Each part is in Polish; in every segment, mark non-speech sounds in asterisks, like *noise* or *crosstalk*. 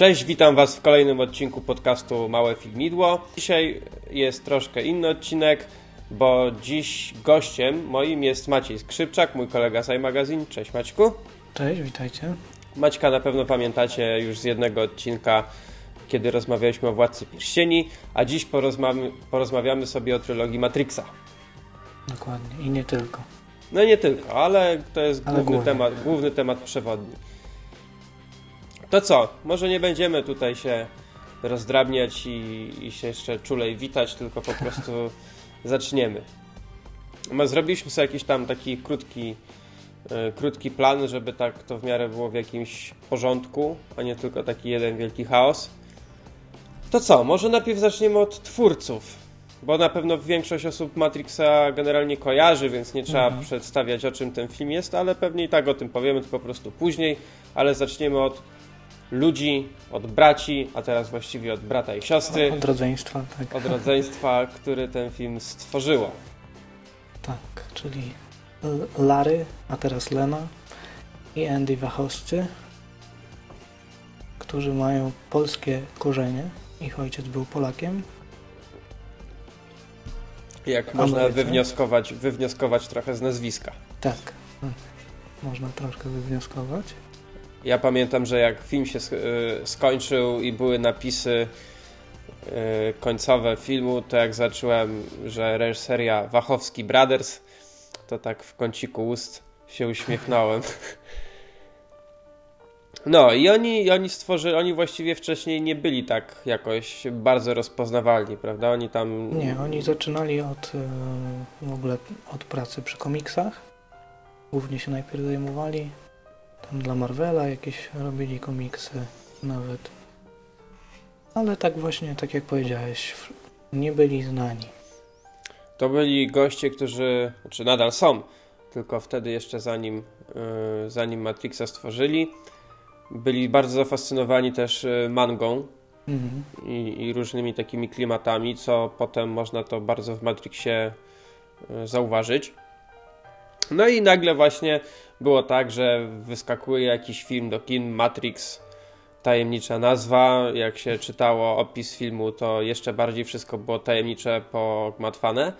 Cześć, witam Was w kolejnym odcinku podcastu Małe Filmidło. Dzisiaj jest troszkę inny odcinek, bo dziś gościem moim jest Maciej Skrzypczak, mój kolega z iMagazine. Cześć Maćku. Cześć, witajcie. Maćka na pewno pamiętacie już z jednego odcinka, kiedy rozmawialiśmy o Władcy Pierścieni, a dziś porozmawiamy, porozmawiamy sobie o trylogii Matrixa. Dokładnie, i nie tylko. No nie tylko, ale to jest ale główny, temat, główny temat przewodni. To co? Może nie będziemy tutaj się rozdrabniać i, i się jeszcze czulej witać, tylko po prostu *laughs* zaczniemy. Zrobiliśmy sobie jakiś tam taki krótki, yy, krótki plan, żeby tak to w miarę było w jakimś porządku, a nie tylko taki jeden wielki chaos. To co? Może najpierw zaczniemy od twórców, bo na pewno większość osób Matrixa generalnie kojarzy, więc nie trzeba mhm. przedstawiać o czym ten film jest, ale pewnie i tak o tym powiemy, to po prostu później, ale zaczniemy od ludzi, od braci, a teraz właściwie od brata i siostry. Od rodzeństwa, tak. Od rodzeństwa, który ten film stworzyło. Tak, czyli Larry, a teraz Lena i Andy Wachowscy, którzy mają polskie korzenie. Ich ojciec był Polakiem. Jak można wywnioskować, wywnioskować trochę z nazwiska. Tak, można troszkę wywnioskować. Ja pamiętam, że jak film się y, skończył i były napisy y, końcowe filmu, to jak zacząłem, że reżyseria Wachowski Brothers, to tak w kąciku ust się uśmiechnąłem. *laughs* No i oni, oni stworzyli, oni właściwie wcześniej nie byli tak jakoś bardzo rozpoznawalni, prawda? Oni tam... Nie, oni zaczynali od y, w ogóle od pracy przy komiksach. Głównie się najpierw zajmowali dla Marvela jakieś robili komiksy nawet. Ale tak właśnie, tak jak powiedziałeś, nie byli znani. To byli goście, którzy, znaczy nadal są, tylko wtedy jeszcze zanim, yy, zanim Matrixa stworzyli, byli bardzo zafascynowani też y, mangą mhm. i, i, różnymi takimi klimatami, co potem można to bardzo w Matrixie yy, zauważyć. No i nagle właśnie było tak, że wyskakuje jakiś film do kin, Matrix, tajemnicza nazwa. Jak się czytało opis filmu, to jeszcze bardziej wszystko było tajemnicze, pogmatwane.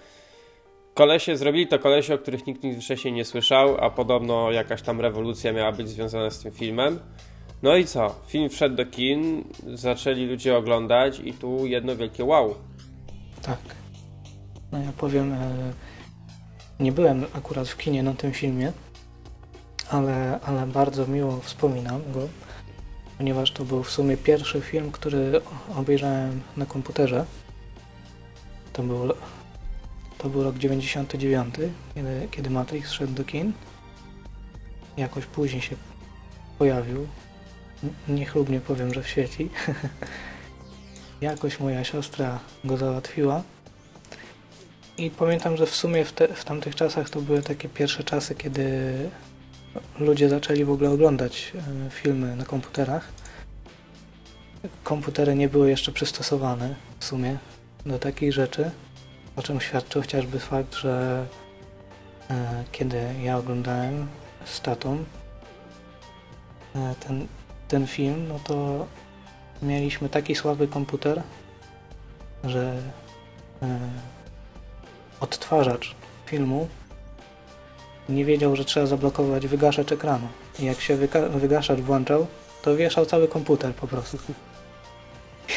Kolesie zrobili to kolesie, o których nikt nigdy wcześniej nie słyszał, a podobno jakaś tam rewolucja miała być związana z tym filmem. No i co? Film wszedł do kin, zaczęli ludzie oglądać i tu jedno wielkie wow. Tak. No ja powiem, e, nie byłem akurat w kinie na tym filmie, ale, ale bardzo miło wspominam go, ponieważ to był w sumie pierwszy film, który obejrzałem na komputerze. To był, to był rok 99, kiedy, kiedy Matrix szedł do kin. Jakoś później się pojawił. Niechlubnie powiem, że w sieci. *laughs* Jakoś moja siostra go załatwiła. I pamiętam, że w sumie w, te, w tamtych czasach to były takie pierwsze czasy, kiedy ludzie zaczęli w ogóle oglądać e, filmy na komputerach. Komputery nie były jeszcze przystosowane w sumie do takich rzeczy, o czym świadczył chociażby fakt, że e, kiedy ja oglądałem z tatą e, ten, ten film, no to mieliśmy taki słaby komputer, że odtwarzacz filmu nie wiedział, że trzeba zablokować wygaszacz ekranu. I jak się wygaszacz włączał, to wieszał cały komputer po prostu.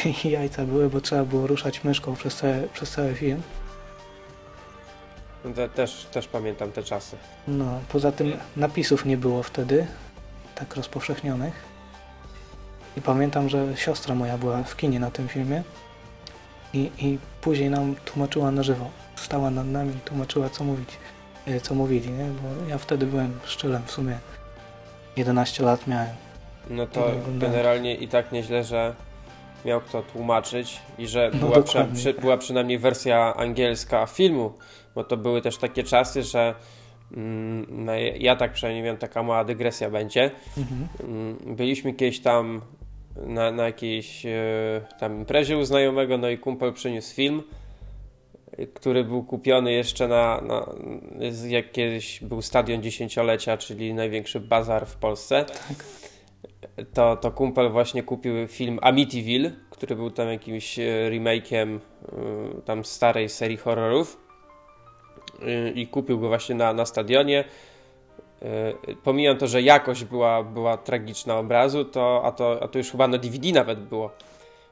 *laughs* I jajca były, bo trzeba było ruszać myszką przez, całe, przez cały film. Też, też pamiętam te czasy. No, poza tym napisów nie było wtedy, tak rozpowszechnionych. I pamiętam, że siostra moja była w kinie na tym filmie i, i później nam tłumaczyła na żywo. Stała nad nami i tłumaczyła, co mówić. E, co mówili, nie? Bo ja wtedy byłem szczylem w sumie 11 lat miałem. No to generalnie i tak nieźle, że miał kto tłumaczyć i że no była, przy, przy, była przynajmniej wersja angielska filmu, bo to były też takie czasy, że mm, no, ja tak przynajmniej wiem, taka mała dygresja będzie. Mhm. Mm, byliśmy kiedyś tam na, na jakiejś e, tam imprezie u znajomego, no i kumpel przyniósł film który był kupiony jeszcze na, na jak kiedyś był stadion dziesięciolecia, czyli największy bazar w Polsce. Tak. to, to kumpel właśnie kupił film Amityville, który był tam jakimś e, remake'iem y, tam starej serii horrorów y, i kupił go właśnie na, na stadionie. Pomijam to, że jakość była, była tragiczna obrazu, to, a, to, a to już chyba na DVD nawet było.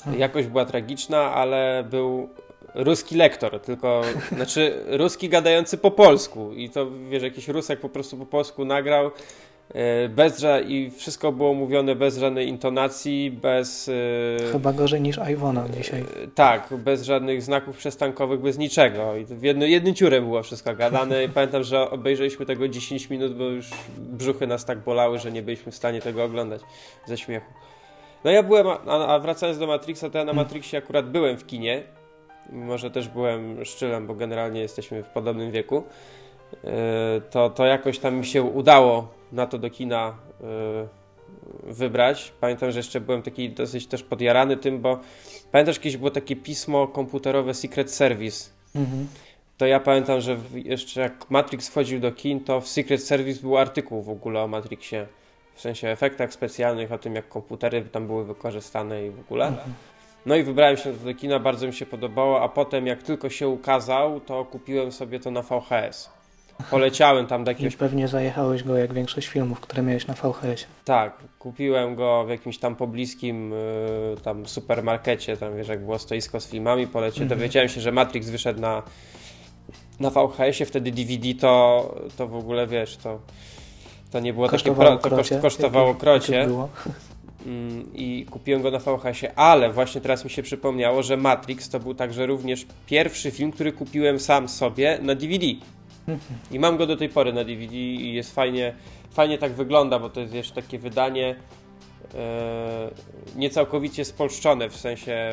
Hmm. Jakość była tragiczna, ale był ruski lektor, tylko, znaczy ruski gadający po polsku i to, wiesz, jakiś Rusek po prostu po polsku nagrał e, bez i wszystko było mówione bez żadnej intonacji, bez... E, Chyba gorzej niż Iwona dzisiaj. E, tak, bez żadnych znaków przestankowych, bez niczego. I w jedno, jednym ciurem było wszystko gadane i pamiętam, że obejrzeliśmy tego 10 minut, bo już brzuchy nas tak bolały, że nie byliśmy w stanie tego oglądać ze śmiechu. No ja byłem, a, a wracając do Matrixa, to ja na. Matrixie akurat byłem w kinie mimo że też byłem szczylem, bo generalnie jesteśmy w podobnym wieku, e, to, to jakoś tam mi się udało na to do kina e, wybrać. Pamiętam, że jeszcze byłem taki dosyć też podjarany tym, bo pamiętasz, kiedyś było takie pismo komputerowe Secret Service. Mhm. To ja pamiętam, że jeszcze jak Matrix wchodził do kin, to w Secret Service był artykuł w ogóle o Matrixie. W sensie efektach specjalnych, o tym jak komputery tam były wykorzystane i w ogóle. Mhm. No i wybrałem się do kina, bardzo mi się podobało, a potem jak tylko się ukazał, to kupiłem sobie to na VHS. Poleciałem tam do jakiegoś... I pewnie zajechałeś go jak większość filmów, które miałeś na VHS. Tak, kupiłem go w jakimś tam pobliskim y, tam supermarkecie, tam wiesz, jak było stoisko z filmami, poleciałem, mhm. dowiedziałem się, że Matrix wyszedł na, na VHS-ie, wtedy DVD to, to w ogóle, wiesz, to, to nie było kosztowało takie... Krocie, to kosztowało krocie. Mm, i kupiłem go na VHS-ie, ale właśnie teraz mi się przypomniało, że Matrix to był także również pierwszy film, który kupiłem sam sobie na DVD. I mam go do tej pory na DVD i jest fajnie, fajnie tak wygląda, bo to jest jeszcze takie wydanie e, niecałkowicie spolszczone, w sensie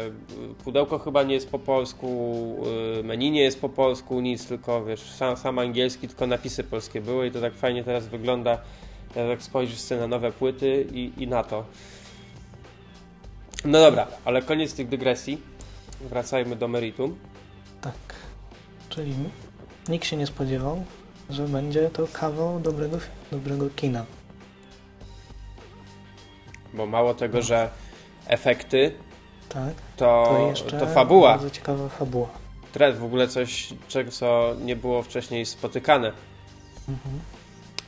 pudełko chyba nie jest po polsku, e, menu nie jest po polsku, nic, tylko wiesz, sam, sam angielski, tylko napisy polskie były i to tak fajnie teraz wygląda, jak spojrzysz na nowe płyty i, i na to. No dobra, ale koniec tych dygresji. Wracajmy do meritum. Tak. Czyli nikt się nie spodziewał, że będzie to kawał dobrego, dobrego kina. Bo mało tego, że efekty, tak, to, to, jeszcze to fabuła. Bardzo ciekawa fabuła. Tret w ogóle coś, czego co nie było wcześniej spotykane. Mhm.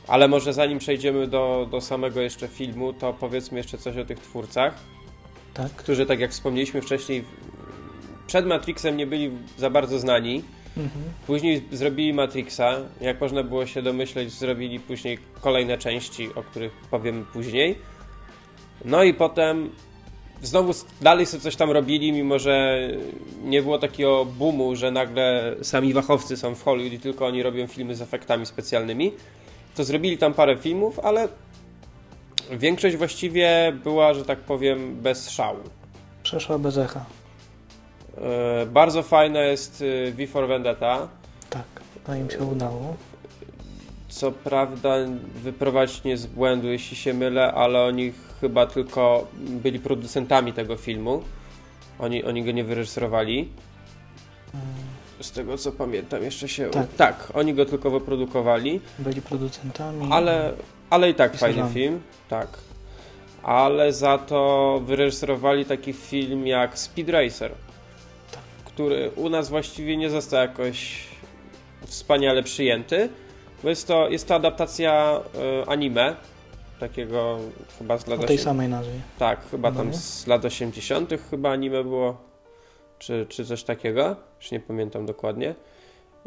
Ale może zanim przejdziemy do, do samego jeszcze filmu, to powiedzmy jeszcze coś o tych twórcach tak. którzy, tak jak wspomnieliśmy wcześniej, przed Matrixem nie byli za bardzo znani. Mhm. Później zrobili Matrixa, jak można było się domyśleć, zrobili później kolejne części, o których powiem później. No i potem znowu dalej sobie coś tam robili, mimo że nie było takiego boomu, że nagle sami wachowcy są w Hollywood i tylko oni robią filmy z efektami specjalnymi. To zrobili tam parę filmów, ale Większość właściwie była, że tak powiem, bez szału. Przeszła bez echa. E, bardzo fajna jest e, V for Vendetta. Tak, to im się udało. Co prawda wyprowadzić nie z błędu, jeśli się mylę, ale oni chyba tylko byli producentami tego filmu. Oni, oni go nie wyreżyserowali. Z tego co pamiętam, jeszcze się. Tak. tak, oni go tylko wyprodukowali. Byli producentami. Ale ale i tak fajny film, tak. Ale za to wyreżyserowali taki film jak Speed Racer, który u nas właściwie nie został jakoś wspaniale przyjęty, bo jest to, jest to adaptacja y, anime, takiego chyba z lat... O tej samej nazwie. Tak, chyba tam z lat 80. chyba anime było, czy, czy coś takiego, już nie pamiętam dokładnie.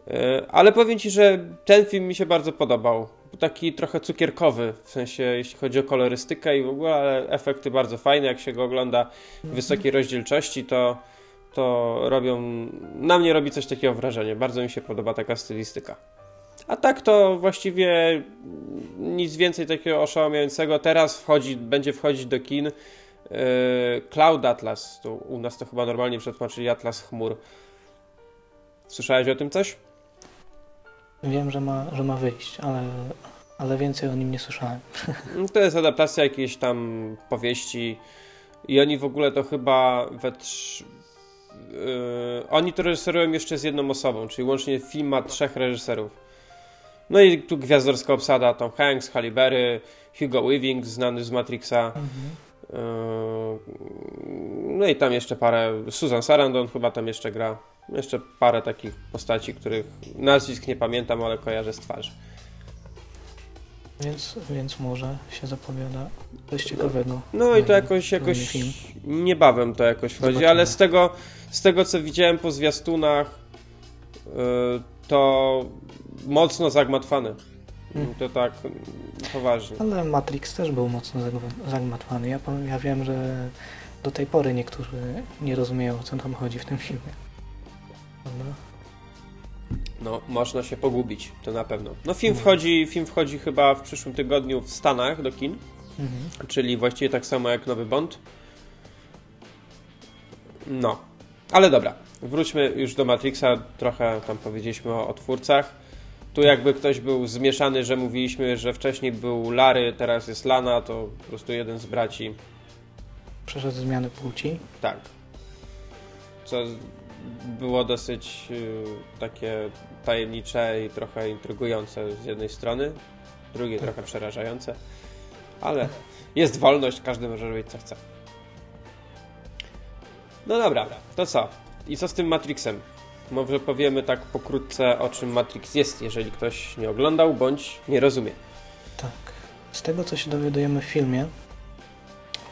Y, ale powiem Ci, że ten film mi się bardzo podobał taki trochę cukierkowy, w sensie jeśli chodzi o kolorystykę i w ogóle, ale efekty bardzo fajne, jak się go ogląda w wysokiej rozdzielczości, to, to robią, na mnie robi coś takiego wrażenie, bardzo mi się podoba taka stylistyka. A tak to właściwie nic więcej takiego oszałamiającego. Teraz wchodzi, będzie wchodzić do kin yy, Cloud Atlas, to u nas to chyba normalnie przetłumaczyli Atlas chmur. Słyszałeś o tym coś? Wiem, że ma, że ma wyjść, ale, ale więcej o nim nie słyszałem. No, to jest adaptacja jakiejś tam powieści i oni w ogóle to chyba we trz... Yy, oni to reżyserują jeszcze z jedną osobą, czyli łącznie film ma trzech reżyserów. No i tu gwiazdorska obsada Tom Hanks, Halle Berry, Hugo Weaving, znany z Matrixa. Mhm. no i tam jeszcze parę, Susan Sarandon chyba tam jeszcze gra, jeszcze parę takich postaci, których nazwisk nie pamiętam, ale kojarzę z twarzy. Więc, więc może się zapowiada coś ciekawego. No i to jakoś, jakoś film. niebawem to jakoś wchodzi, Zobaczymy. ale z tego, z tego co widziałem po zwiastunach yy, to mocno zagmatwane. Hmm. To tak poważnie. Ale Matrix też był mocno zagmatwany. Ja, ja wiem, że do tej pory niektórzy nie rozumieją, o co tam chodzi w tym filmie. No, można się pogubić, to na pewno. No, film, mhm. wchodzi, film wchodzi chyba w przyszłym tygodniu w Stanach do kin, mhm. czyli właściwie tak samo jak Nowy Bond. No, ale dobra, wróćmy już do Matrixa, trochę tam powiedzieliśmy o, o twórcach. Tu jakby ktoś był zmieszany, że mówiliśmy, że wcześniej był Lary, teraz jest Lana, to po prostu jeden z braci. Przeszedł zmiany płci? Tak. Co było dosyć y, takie tajemnicze i trochę intrygujące z jednej strony, z drugiej tak. trochę przerażające, ale jest wolność, każdy może robić co chce. No dobra, to co? I co z tym Matrixem? Może powiemy tak pokrótce, o czym Matrix jest, jeżeli ktoś nie oglądał bądź nie rozumie. Tak. Z tego, co się dowiadujemy w filmie,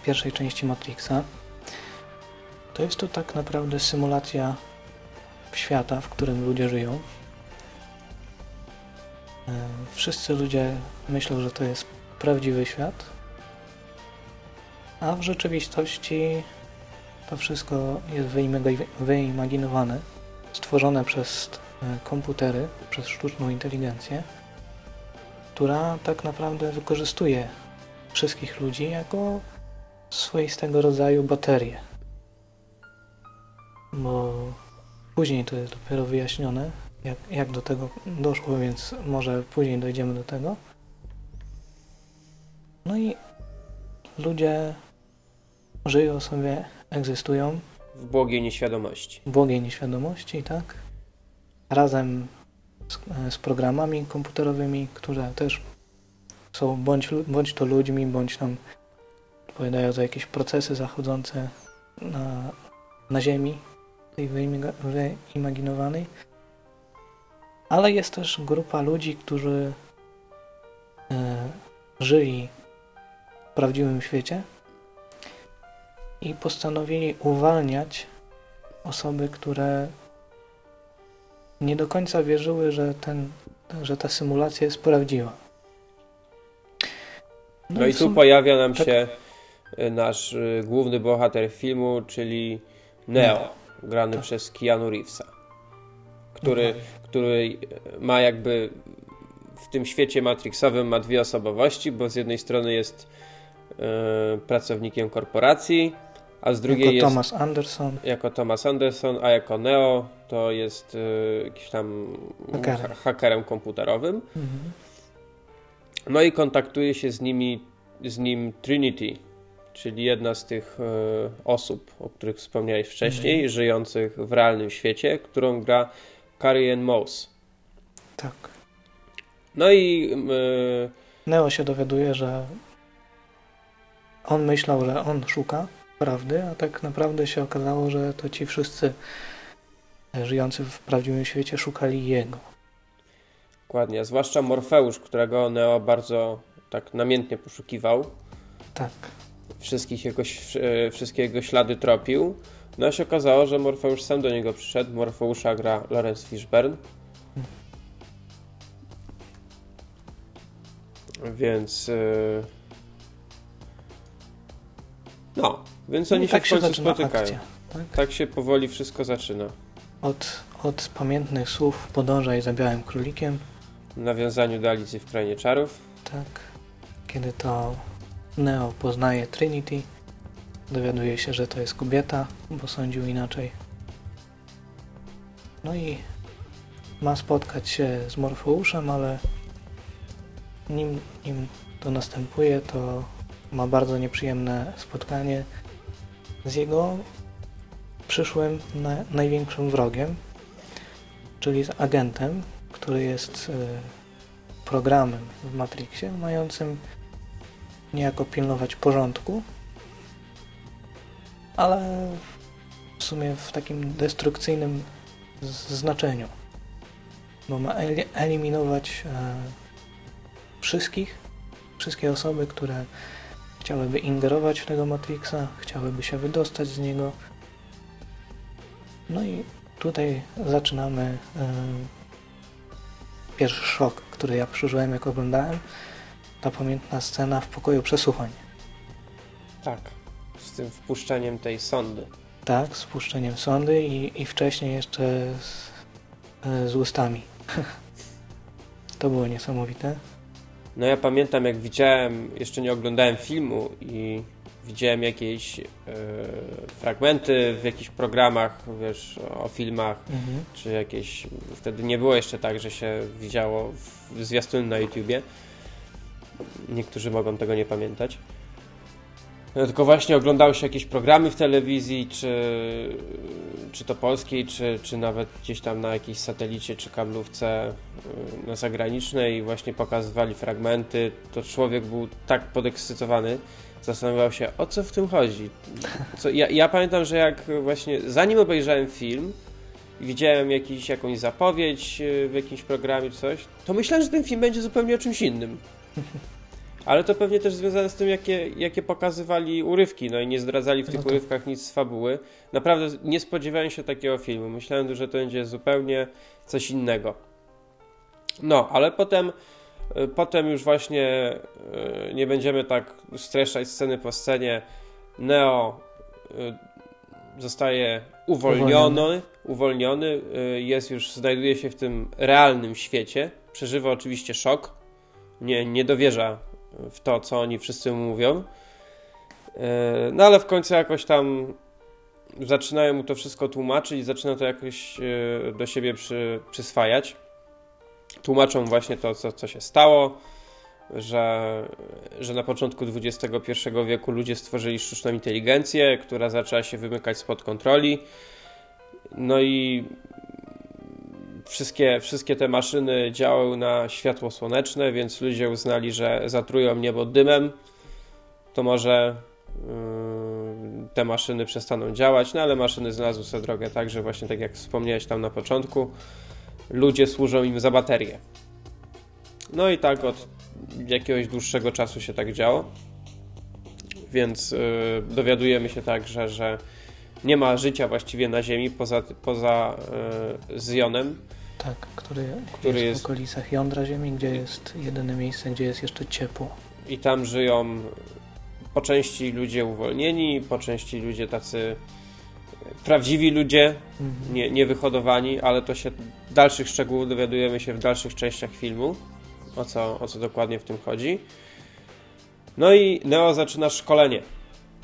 pierwszej części Matrixa, to jest to tak naprawdę symulacja świata, w którym ludzie żyją. E, wszyscy ludzie myślą, że to jest prawdziwy świat, a w rzeczywistości to wszystko jest wyimaginowane, stworzone przez e, komputery, przez sztuczną inteligencję, która tak naprawdę wykorzystuje wszystkich ludzi jako swoistego rodzaju baterię. Bo później to jest dopiero wyjaśnione, jak, jak do tego doszło, więc może później dojdziemy do tego. No i ludzie żyją sobie, egzystują. W błogiej nieświadomości. W błogiej nieświadomości, tak. Razem z, z programami komputerowymi, które też są bądź, bądź to ludźmi, bądź tam odpowiadają za jakieś procesy zachodzące na, na Ziemi, tej wyimaginowanej. Ale jest też grupa ludzi, którzy e, żyli w prawdziwym świecie i postanowili uwalniać osoby, które nie do końca wierzyły, że, ten, że ta symulacja jest prawdziwa. No, no i, tu pojawia nam tak... się e, nasz e, główny bohater filmu, czyli Neo, grany tak. przez Keanu Reevesa, który, który ma jakby w tym świecie matrixowym ma dwie osobowości, bo z jednej strony jest e, pracownikiem korporacji, a z drugiej jako jest... Thomas Anderson. Jako Thomas Anderson, a jako Neo to jest y, jakiś tam hakerem, hakerem komputerowym. Mhm. No i kontaktuje się z nimi, z nim Trinity, czyli jedna z tych y, osób, o których wspomniałeś wcześniej, mhm. żyjących w realnym świecie, którą gra Carrie Ann Moss. Tak. No i... Y, Neo się dowiaduje, że on myślał, że on szuka prawdy, a tak naprawdę się okazało, że to ci wszyscy żyjący w prawdziwym świecie szukali jego. Dokładnie, zwłaszcza Morfeusz, którego Neo bardzo tak namiętnie poszukiwał. Tak. Wszystkich jego, e, wszystkie jego ślady tropił. No i się okazało, że Morfeusz sam do niego przyszedł. Morfeusza gra Lawrence Fishburne. Więc... Yy... No, więc oni no, tak się w końcu spotykają. Akcja, tak? tak się powoli wszystko zaczyna. Od, od pamiętnych słów podążaj za białym królikiem. W nawiązaniu do Alicji w Krainie Czarów. Tak. Kiedy to Neo poznaje Trinity, dowiaduje się, że to jest kobieta, bo sądził inaczej. No i ma spotkać się z Morfeuszem, ale nim, nim to następuje, to ma bardzo nieprzyjemne spotkanie z jego przyszłym na, największym wrogiem, czyli z agentem, który jest y, programem w Matrixie, mającym niejako pilnować porządku ale w sumie w takim destrukcyjnym znaczeniu. Bo ma eli- eliminować e, wszystkich, wszystkie osoby, które chciałyby ingerować w tego Matrixa, chciałyby się wydostać z niego. No i tutaj zaczynamy e, pierwszy szok, który ja przeżyłem jak oglądałem. Ta pamiętna scena w pokoju przesłuchań. Tak. Z tym wpuszczeniem tej sondy. Tak, z puszczeniem sondy i, i wcześniej jeszcze z, e, z ustami. *laughs* to było niesamowite. No ja pamiętam jak widziałem, jeszcze nie oglądałem filmu i widziałem jakieś e, fragmenty w jakichś programach, wiesz, o filmach, Mhm. czy jakieś, wtedy nie było jeszcze tak, że się widziało w zwiastuny na YouTubie. Niektórzy mogą tego nie pamiętać. No, Tylko właśnie oglądały się jakieś programy w telewizji, czy, czy to polskiej, czy, czy nawet gdzieś tam na jakiejś satelicie, czy kablówce y, na zagranicznej i właśnie pokazywali fragmenty, to człowiek był tak podekscytowany, zastanawiał się, o co w tym chodzi. Co, ja, ja pamiętam, że jak właśnie, zanim obejrzałem film, widziałem jakiś, jakąś zapowiedź y, w jakimś programie coś, to myślałem, że ten film będzie zupełnie o czymś innym. *laughs* Ale to pewnie też związane z tym, jakie, jakie pokazywali urywki, no i nie zdradzali w tych No to- urywkach nic z fabuły. Naprawdę nie spodziewałem się takiego filmu. Myślałem, że to będzie zupełnie coś innego. No, ale potem, y, potem już właśnie y, nie będziemy tak streszczać sceny po scenie. Neo y, zostaje uwolniony, uwolniony, y, jest już, znajduje się w tym realnym świecie. Przeżywa oczywiście szok. Nie, nie dowierza w to, co oni wszyscy mu mówią. Y, No ale w końcu jakoś tam zaczynają mu to wszystko tłumaczyć zaczyna to jakoś y, do siebie przy, przyswajać. Tłumaczą właśnie to, co, co się stało, że, że na początku XXI wieku ludzie stworzyli sztuczną inteligencję, która zaczęła się wymykać spod kontroli. No i wszystkie, wszystkie te maszyny działały na światło słoneczne, więc ludzie uznali, że zatrują niebo dymem. To może yy, te maszyny przestaną działać, no ale maszyny znalazły sobie drogę tak, że właśnie tak jak wspomniałeś tam na początku, ludzie służą im za baterię. No i tak od jakiegoś dłuższego czasu się tak działo. Więc yy, dowiadujemy się także, że nie ma życia właściwie na Ziemi poza, poza yy, Zjonem. Tak, który, Który jest, jest- w okolicach jądra Ziemi, gdzie jest jedyne miejsce, gdzie jest jeszcze ciepło. i tam żyją po części ludzie uwolnieni, po części ludzie tacy prawdziwi ludzie, Mhm. nie, niewyhodowani, ale to się dalszych szczegółów dowiadujemy się w dalszych częściach filmu, o co, o co dokładnie w tym chodzi. No i Neo zaczyna szkolenie.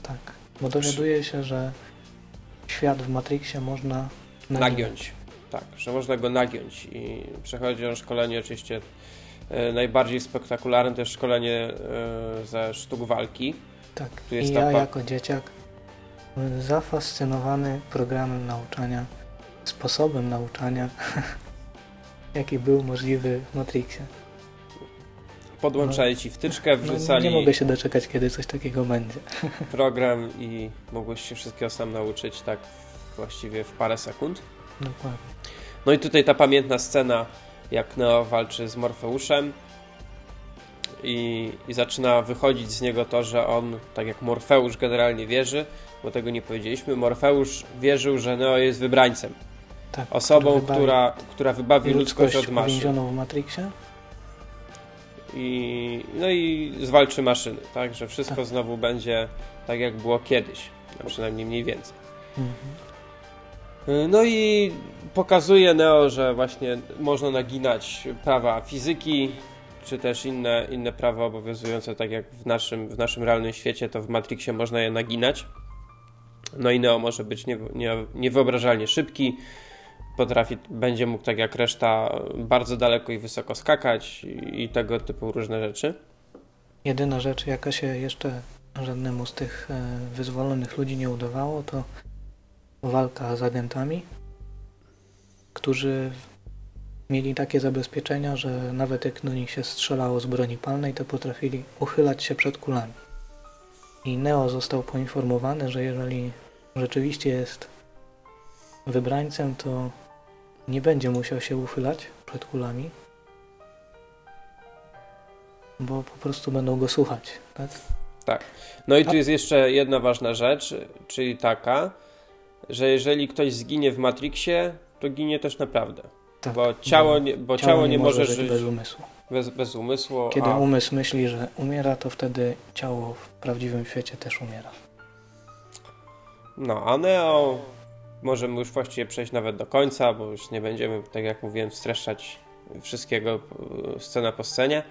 Tak, bo dowiaduje się, że świat w Matrixie można naginać. Nagiąć. Tak, że można go nagiąć i przechodzi on szkolenie oczywiście e, najbardziej spektakularne to jest szkolenie e, ze sztuk walki. Tak, Tu jest i ja jako dzieciak byłem zafascynowany programem nauczania, sposobem nauczania, *laughs* jaki był możliwy w Matrixie. Podłączali ci wtyczkę, No, wrzucali nie mogę się doczekać, kiedy coś takiego będzie. *laughs* *laughs* program i mogłeś się wszystkiego sam nauczyć tak właściwie w parę sekund. Dokładnie. No i tutaj ta pamiętna scena, jak Neo walczy z Morfeuszem i, i zaczyna wychodzić z niego to, że on, tak jak Morfeusz generalnie wierzy, bo tego nie powiedzieliśmy, Morfeusz wierzył, że Neo jest wybrańcem. Tak, Osobą, który wybawi która, która wybawi ludzkość od maszyn. uwięzioną w Matrixie. I, no i zwalczy maszyny, tak? Że wszystko Tak. znowu będzie tak, jak było kiedyś. A przynajmniej mniej więcej. Mhm. No i pokazuje Neo, że właśnie można naginać prawa fizyki, czy też inne, inne prawa obowiązujące, tak jak w naszym, w naszym realnym świecie, to w Matrixie można je naginać. No i Neo może być nie, nie, niewyobrażalnie szybki, potrafi, będzie mógł tak jak reszta bardzo daleko i wysoko skakać i, tego typu różne rzeczy. Jedyna rzecz, jaka się jeszcze żadnemu z tych e, wyzwolonych ludzi nie udawało, to walka z agentami, którzy mieli takie zabezpieczenia, że nawet jak do nich się strzelało z broni palnej, to potrafili uchylać się przed kulami. I Neo został poinformowany, że jeżeli rzeczywiście jest wybrańcem, to nie będzie musiał się uchylać przed kulami, bo po prostu będą go słuchać, tak? Tak. No i tu jest jeszcze jedna ważna rzecz, czyli taka, że jeżeli ktoś zginie w Matrixie, to ginie też naprawdę. tak bo ciało nie, bo ciało nie może żyć bez umysłu. bez, bez umysłu, Kiedy a umysł myśli, że umiera, to wtedy ciało w prawdziwym świecie też umiera. no, a Neo możemy już właściwie przejść nawet do końca, bo już nie będziemy, tak jak mówiłem, streszczać wszystkiego e, scena po scenie.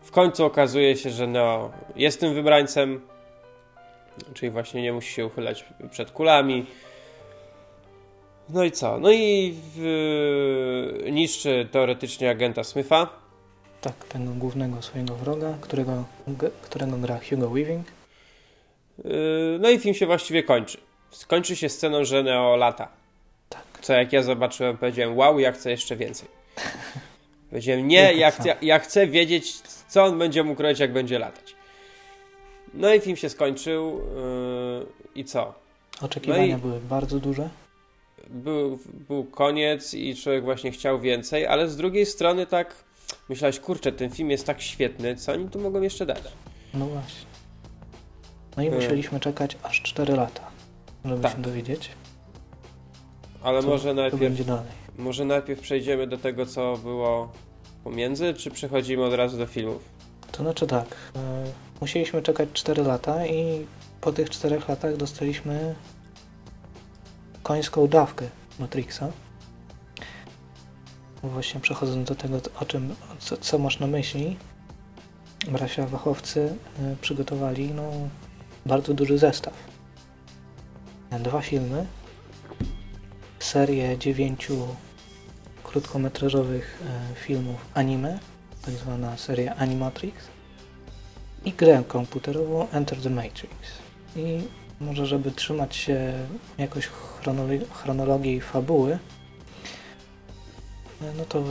W końcu okazuje się, że Neo jest tym wybrańcem, czyli właśnie nie musi się uchylać przed kulami. No i co? No i w, niszczy teoretycznie agenta Smitha. Tak, tego głównego swojego wroga, którego, którego gra Hugo Weaving. Yy, No i film się właściwie kończy. Skończy się sceną, że Neo lata. Tak. Co jak ja zobaczyłem, powiedziałem, wow, ja chcę jeszcze więcej. *laughs* Powiedziałem, nie, ja, chcę, ja chcę wiedzieć, co on będzie mógł robić, jak będzie latać. No i film się skończył. yy, I co? Oczekiwania No i- były bardzo duże. Był, był koniec i człowiek właśnie chciał więcej, ale z drugiej strony tak myślałeś, kurczę, ten film jest tak świetny, co oni tu mogą jeszcze dać? No właśnie. No i E. musieliśmy czekać aż 4 lata, żeby Tak. się dowiedzieć, Ale co, może najpierw będzie dalej. Może najpierw przejdziemy do tego, co było pomiędzy, czy przechodzimy od razu do filmów? To znaczy tak, e, musieliśmy czekać 4 lata i po tych 4 latach dostaliśmy końską dawkę Matrixa. Właśnie przechodząc do tego, o czym, co, co masz na myśli, bracia Wachowcy e, przygotowali no, bardzo duży zestaw. Dwa filmy, serię dziewięciu krótkometrażowych e, filmów anime, tak zwana seria Animatrix i grę komputerową Enter the Matrix. I może, żeby trzymać się jakoś chronolo- chronologii fabuły, e, no to e,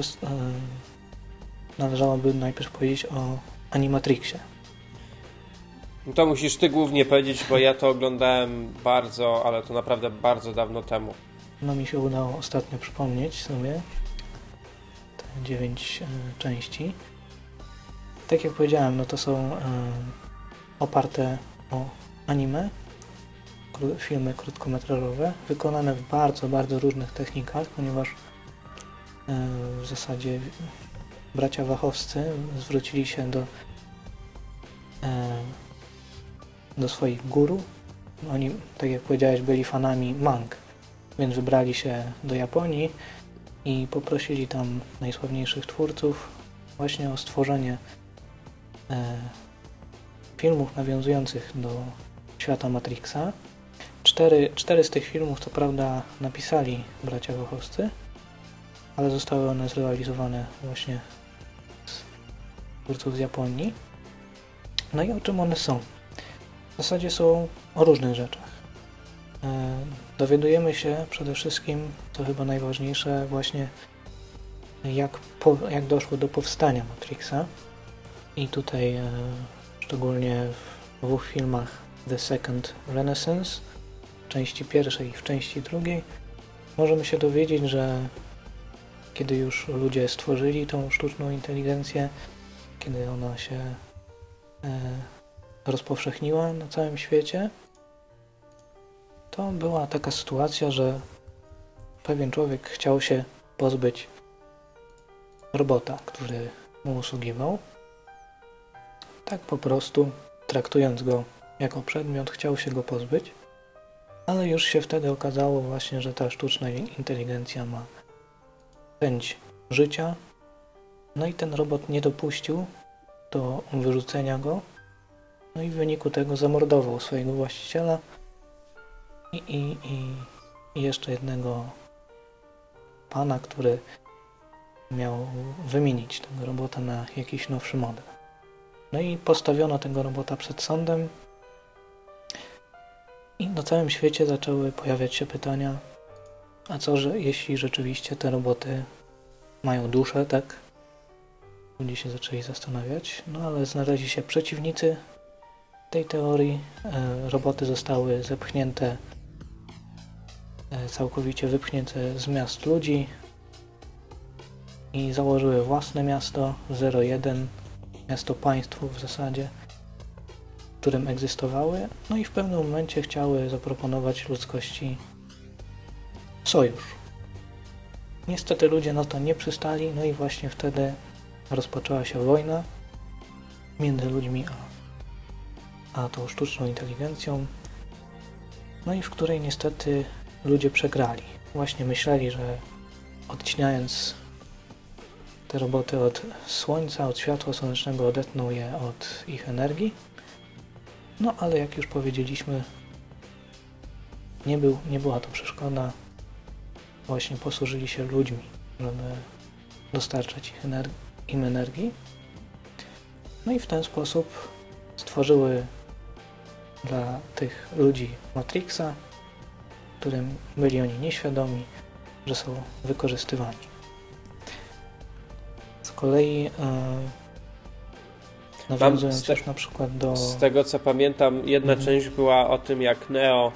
należałoby najpierw powiedzieć o Animatrixie. No To musisz ty głównie powiedzieć, bo ja to oglądałem bardzo, ale to naprawdę bardzo dawno temu. No mi się udało ostatnio przypomnieć sobie te dziewięć e, części. Tak jak powiedziałem, no to są e, oparte o anime, filmy krótkometrażowe, wykonane w bardzo, bardzo różnych technikach, ponieważ e, w zasadzie bracia Wachowscy zwrócili się do do swoich guru. Oni, tak jak powiedziałeś, byli fanami mang, więc wybrali się do Japonii i poprosili tam najsławniejszych twórców właśnie o stworzenie e, filmów nawiązujących do świata Matrixa. Cztery, cztery z tych filmów, co prawda, napisali bracia Wachowscy, ale zostały one zrealizowane właśnie z twórców z Japonii. No i o czym one są? W zasadzie są o różnych rzeczach. E, Dowiadujemy się przede wszystkim, to chyba najważniejsze, właśnie jak, po, jak doszło do powstania Matrixa. I tutaj e, szczególnie w dwóch filmach The Second Renaissance, w części pierwszej i w części drugiej, możemy się dowiedzieć, że kiedy już ludzie stworzyli tą sztuczną inteligencję, kiedy ona się e, rozpowszechniła na całym świecie, to była taka sytuacja, że pewien człowiek chciał się pozbyć robota, który mu usługiwał. Tak po prostu, traktując go jako przedmiot, chciał się go pozbyć, ale już się wtedy okazało właśnie, że ta sztuczna inteligencja ma chęć życia, no i ten robot nie dopuścił do wyrzucenia go, no i w wyniku tego zamordował swojego właściciela i, i, i, jeszcze jednego pana, który miał wymienić tego robota na jakiś nowszy model. No i postawiono tego robota przed sądem i na całym świecie zaczęły pojawiać się pytania, a co, że jeśli rzeczywiście te roboty mają duszę, tak? Ludzie się zaczęli zastanawiać, no ale znaleźli się przeciwnicy tej teorii. E, roboty zostały zepchnięte e, całkowicie wypchnięte z miast ludzi i założyły własne miasto 01, miasto państwo w zasadzie, w którym egzystowały, no i w pewnym momencie chciały zaproponować ludzkości sojusz. Niestety ludzie na to nie przystali, no i właśnie wtedy rozpoczęła się wojna między ludźmi a, a tą sztuczną inteligencją, no i w której niestety ludzie przegrali. Właśnie myśleli, że odcinając te roboty od słońca, od światła słonecznego odetną je od ich energii. No ale jak już powiedzieliśmy, nie, był, nie była to przeszkoda. Właśnie posłużyli się ludźmi, żeby dostarczać ich im energii. No i w ten sposób stworzyły dla tych ludzi Matrixa, którym byli oni nieświadomi, że są wykorzystywani. Z kolei e, nawiązując te- już na przykład do... Z tego co pamiętam, jedna Mhm. część była o tym, jak Neo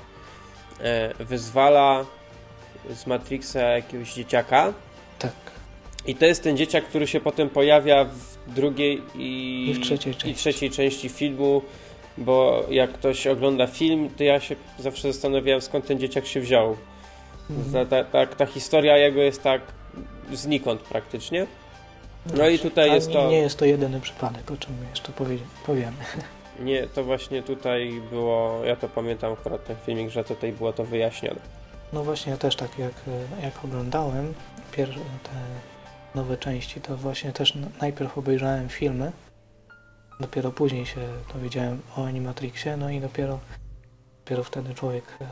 e, wyzwala z Matrixa jakiegoś dzieciaka. Tak, I to jest ten dzieciak, który się potem pojawia w drugiej i, I w trzeciej i części. trzeciej części filmu, bo jak ktoś ogląda film, to ja się zawsze zastanawiałem, skąd ten dzieciak się wziął. Mhm. Ta, ta, ta, ta historia jego jest tak znikąd praktycznie. No i tutaj jest nie, to... nie jest to jedyny przypadek, o czym jeszcze powie, powiemy. *laughs* Nie, to właśnie tutaj było, ja to pamiętam akurat ten filmik, że tutaj było to wyjaśnione. No właśnie, ja też tak jak, jak oglądałem pierwsze te nowe części, to właśnie też najpierw obejrzałem filmy, dopiero później się dowiedziałem o Animatrixie, no i dopiero, dopiero wtedy człowiek e,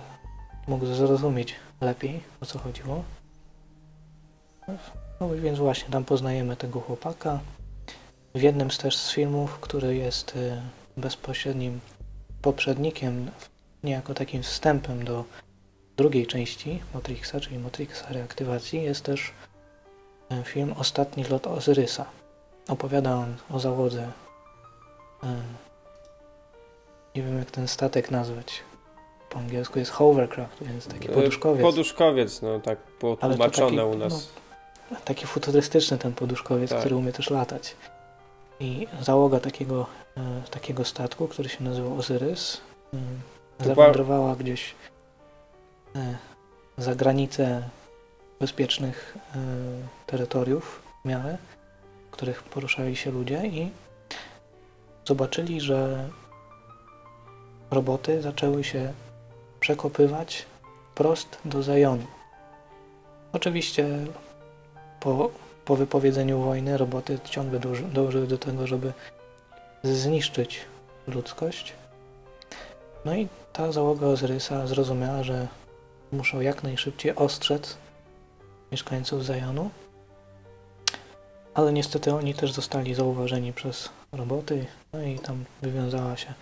mógł zrozumieć lepiej, o co chodziło. No więc właśnie tam poznajemy tego chłopaka. W jednym z też z filmów, który jest e, bezpośrednim poprzednikiem, niejako takim wstępem do drugiej części Matrixa, czyli Matrixa Reaktywacji, jest też e, film Ostatni lot Ozyrysa. Opowiada on o załodze. E, Nie wiem, jak ten statek nazwać. Po angielsku jest hovercraft, więc taki E, poduszkowiec. Poduszkowiec, no tak było tłumaczone u nas. No, taki futurystyczny ten poduszkowiec, Tak. który umie też latać. I załoga takiego, e, takiego statku, który się nazywał Ozyrys, zawędrowała gdzieś za granicę bezpiecznych terytoriów w miarę, w których poruszali się ludzie i zobaczyli, że roboty zaczęły się przekopywać prost do Zajonu. Oczywiście po, po wypowiedzeniu wojny roboty ciągle dąży, dążyły do tego, żeby zniszczyć ludzkość. No i ta załoga Ozyrysa zrozumiała, że muszą jak najszybciej ostrzec mieszkańców Zajonu. Ale niestety oni też zostali zauważeni przez roboty, no i tam wywiązała się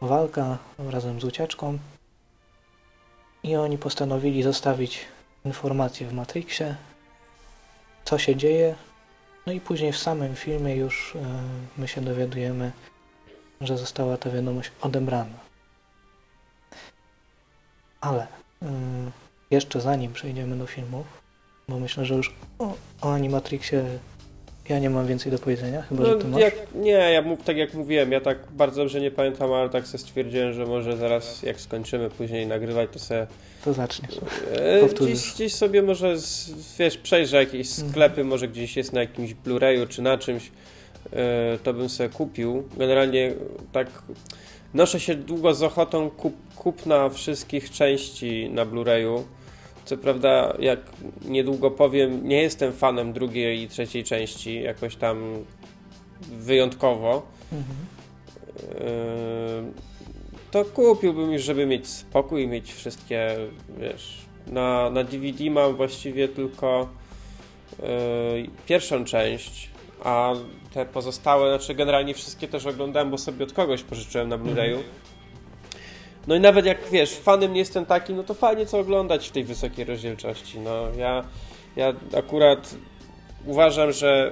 walka razem z ucieczką. I oni postanowili zostawić informacje w Matrixie, co się dzieje. No i później w samym filmie już e, my się dowiadujemy, że została ta wiadomość odebrana. Ale ym, jeszcze zanim przejdziemy do filmów, bo myślę, że już o, o Animatrixie ja nie mam więcej do powiedzenia, chyba że ty No, masz. jak, nie, ja tak jak mówiłem, ja tak bardzo dobrze nie pamiętam, ale tak sobie stwierdziłem, że może zaraz jak skończymy później nagrywać, to sobie To zaczniesz. e, Powtórzysz. gdzieś, gdzieś sobie może wiesz, przejrzę jakieś Mhm. sklepy, może gdzieś jest na jakimś Blu-rayu czy na czymś, e, to bym sobie kupił. Generalnie tak noszę się długo z ochotą kup, kupna wszystkich części na Blu-rayu. Co prawda, jak niedługo powiem, nie jestem fanem drugiej i trzeciej części, jakoś tam wyjątkowo. Mhm. To kupiłbym już, żeby mieć spokój, mieć wszystkie, wiesz, na, na DVD mam właściwie tylko yy, pierwszą część, a te pozostałe, znaczy generalnie wszystkie też oglądałem, bo sobie od kogoś pożyczyłem na Blu-rayu. No i nawet jak wiesz, fanem nie jestem taki, no to fajnie co oglądać w tej wysokiej rozdzielczości. No ja, ja akurat uważam, że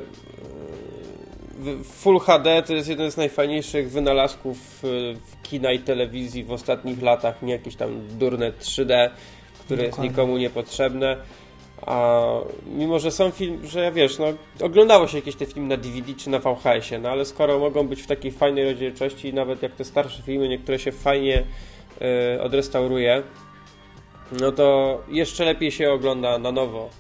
w- Full HD to jest jeden z najfajniejszych wynalazków w kina i telewizji w ostatnich latach, nie jakieś tam durne 3D, które Dokładnie. jest nikomu niepotrzebne. A mimo, że są film, że ja wiesz, no oglądało się jakieś te filmy na DVD czy na VHS-ie, no ale skoro mogą być w takiej fajnej rozdzielczości, nawet jak te starsze filmy, niektóre się fajnie odrestauruje, no to jeszcze lepiej się ogląda na nowo.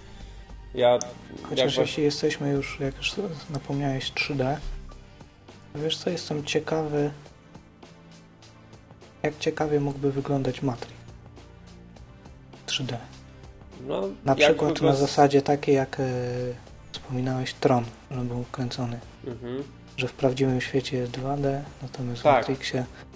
Ja Chociaż jak jeśli jesteśmy już, jak już napomniałeś 3D, to wiesz co, jestem ciekawy, jak ciekawie mógłby wyglądać Matrix 3D. no, Na przykład na zasadzie takiej, jak e, wspominałeś, Tron, że był kręcony. Mhm. Że w prawdziwym świecie jest 2D, natomiast w Tak. Matrixie, e,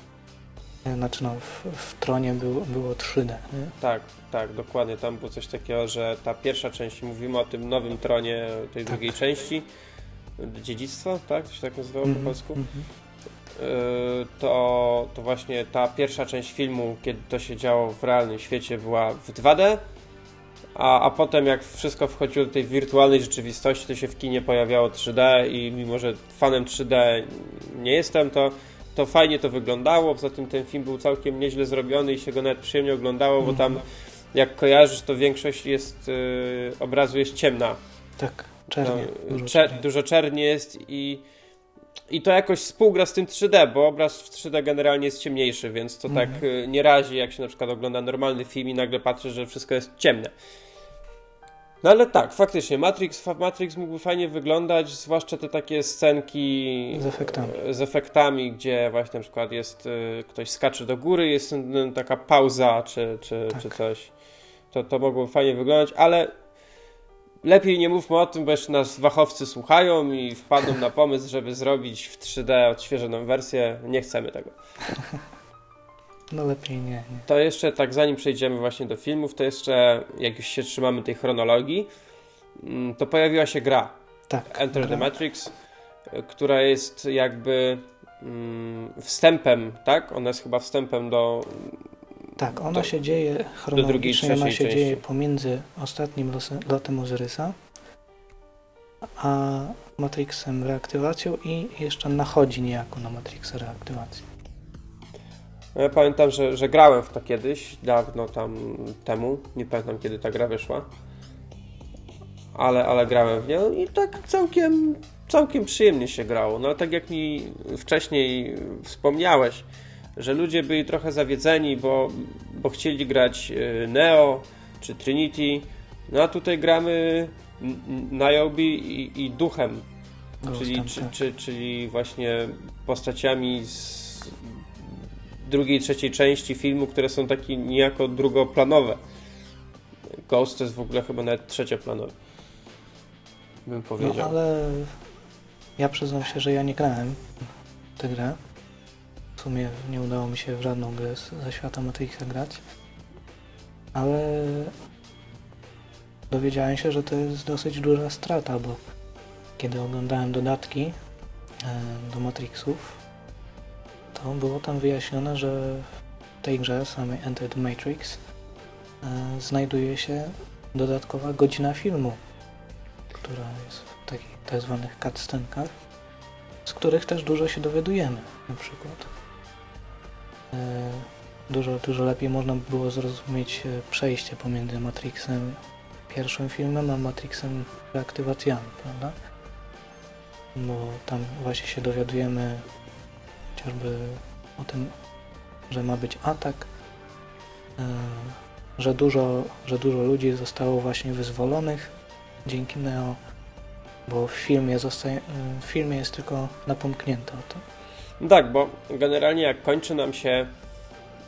znaczy no, w, w Tronie był, było 3D. Nie? Tak, tak, dokładnie. Tam było coś takiego, że ta pierwsza część, mówimy o tym nowym tronie tej Tak. drugiej części, dziedzictwo, tak? To się tak nazywało po Mhm, polsku? mhm. Yy, to, to właśnie ta pierwsza część filmu, kiedy to się działo w realnym świecie, była w 2D, a, a potem jak wszystko wchodziło do tej wirtualnej rzeczywistości, to się w kinie pojawiało 3D i mimo, że fanem 3D nie jestem, to, to fajnie to wyglądało. Poza tym ten film był całkiem nieźle zrobiony i się go nawet przyjemnie oglądało, bo tam jak kojarzysz, to większość jest yy, obrazu jest ciemna. Tak, czernie. No, dużo czer- czerni. dużo czerni jest i, i to jakoś współgra z tym 3D, bo obraz w 3D generalnie jest ciemniejszy, więc to Mhm. tak y, nie razi, jak się na przykład ogląda normalny film i nagle patrzy, że wszystko jest ciemne. No ale tak, faktycznie, Matrix, Matrix mógłby fajnie wyglądać, zwłaszcza te takie scenki Z efektami. z efektami, gdzie właśnie na przykład jest y, ktoś skacze do góry, jest y, taka pauza czy, czy, Tak. czy coś. To, to mogłoby fajnie wyglądać, ale lepiej nie mówmy o tym, bo jeszcze nas wachowcy słuchają i wpadną na pomysł, żeby zrobić w 3D odświeżoną wersję. Nie chcemy tego. *laughs* No lepiej nie, nie. To jeszcze tak, zanim przejdziemy właśnie do filmów, to jeszcze, jak już się trzymamy tej chronologii, mm, to pojawiła się gra Tak. Enter the gra- Matrix, y, która jest jakby mm, wstępem, tak? Ona jest chyba wstępem do. Tak, ona do- się dzieje drugiej, chronologicznie, ona się dzieje części. pomiędzy ostatnim lotem Ozyrysa, a Matrixem reaktywacją i jeszcze nachodzi niejako na Matrixa reaktywację. No Ja pamiętam, że, że grałem w to kiedyś, dawno tam temu. Nie pamiętam kiedy ta gra wyszła. Ale, ale grałem w nią i tak całkiem, całkiem przyjemnie się grało. No tak jak mi wcześniej wspomniałeś, że ludzie byli trochę zawiedzeni, bo, bo chcieli grać y, Neo czy Trinity. No a tutaj gramy Niobe i, i duchem czyli, czy, czy, czyli właśnie postaciami z drugiej, trzeciej części filmu, które są takie niejako drugoplanowe. Ghost to jest w ogóle chyba nawet trzecioplanowy. Bym No powiedział. ale ja przyznam się, że ja nie grałem w tę grę. W sumie nie udało mi się w żadną grę ze świata Matrixa grać. Ale dowiedziałem się, że to jest dosyć duża strata, bo kiedy oglądałem dodatki e, do Matrixów, to było tam wyjaśnione, że w tej grze samej Enter the Matrix e, znajduje się dodatkowa godzina filmu, która jest w takich tak zwanych cutscenkach, z których też dużo się dowiadujemy, na przykład. E, Dużo, dużo lepiej można by było zrozumieć e, przejście pomiędzy Matrixem pierwszym filmem, a Matrixem reaktywacjami, prawda? Bo tam właśnie się dowiadujemy chociażby o tym, że ma być atak, e, że dużo, że dużo ludzi zostało właśnie wyzwolonych dzięki Neo, bo w filmie, zostaje, w filmie jest tylko napomknięte o. No tak, bo generalnie jak kończy nam się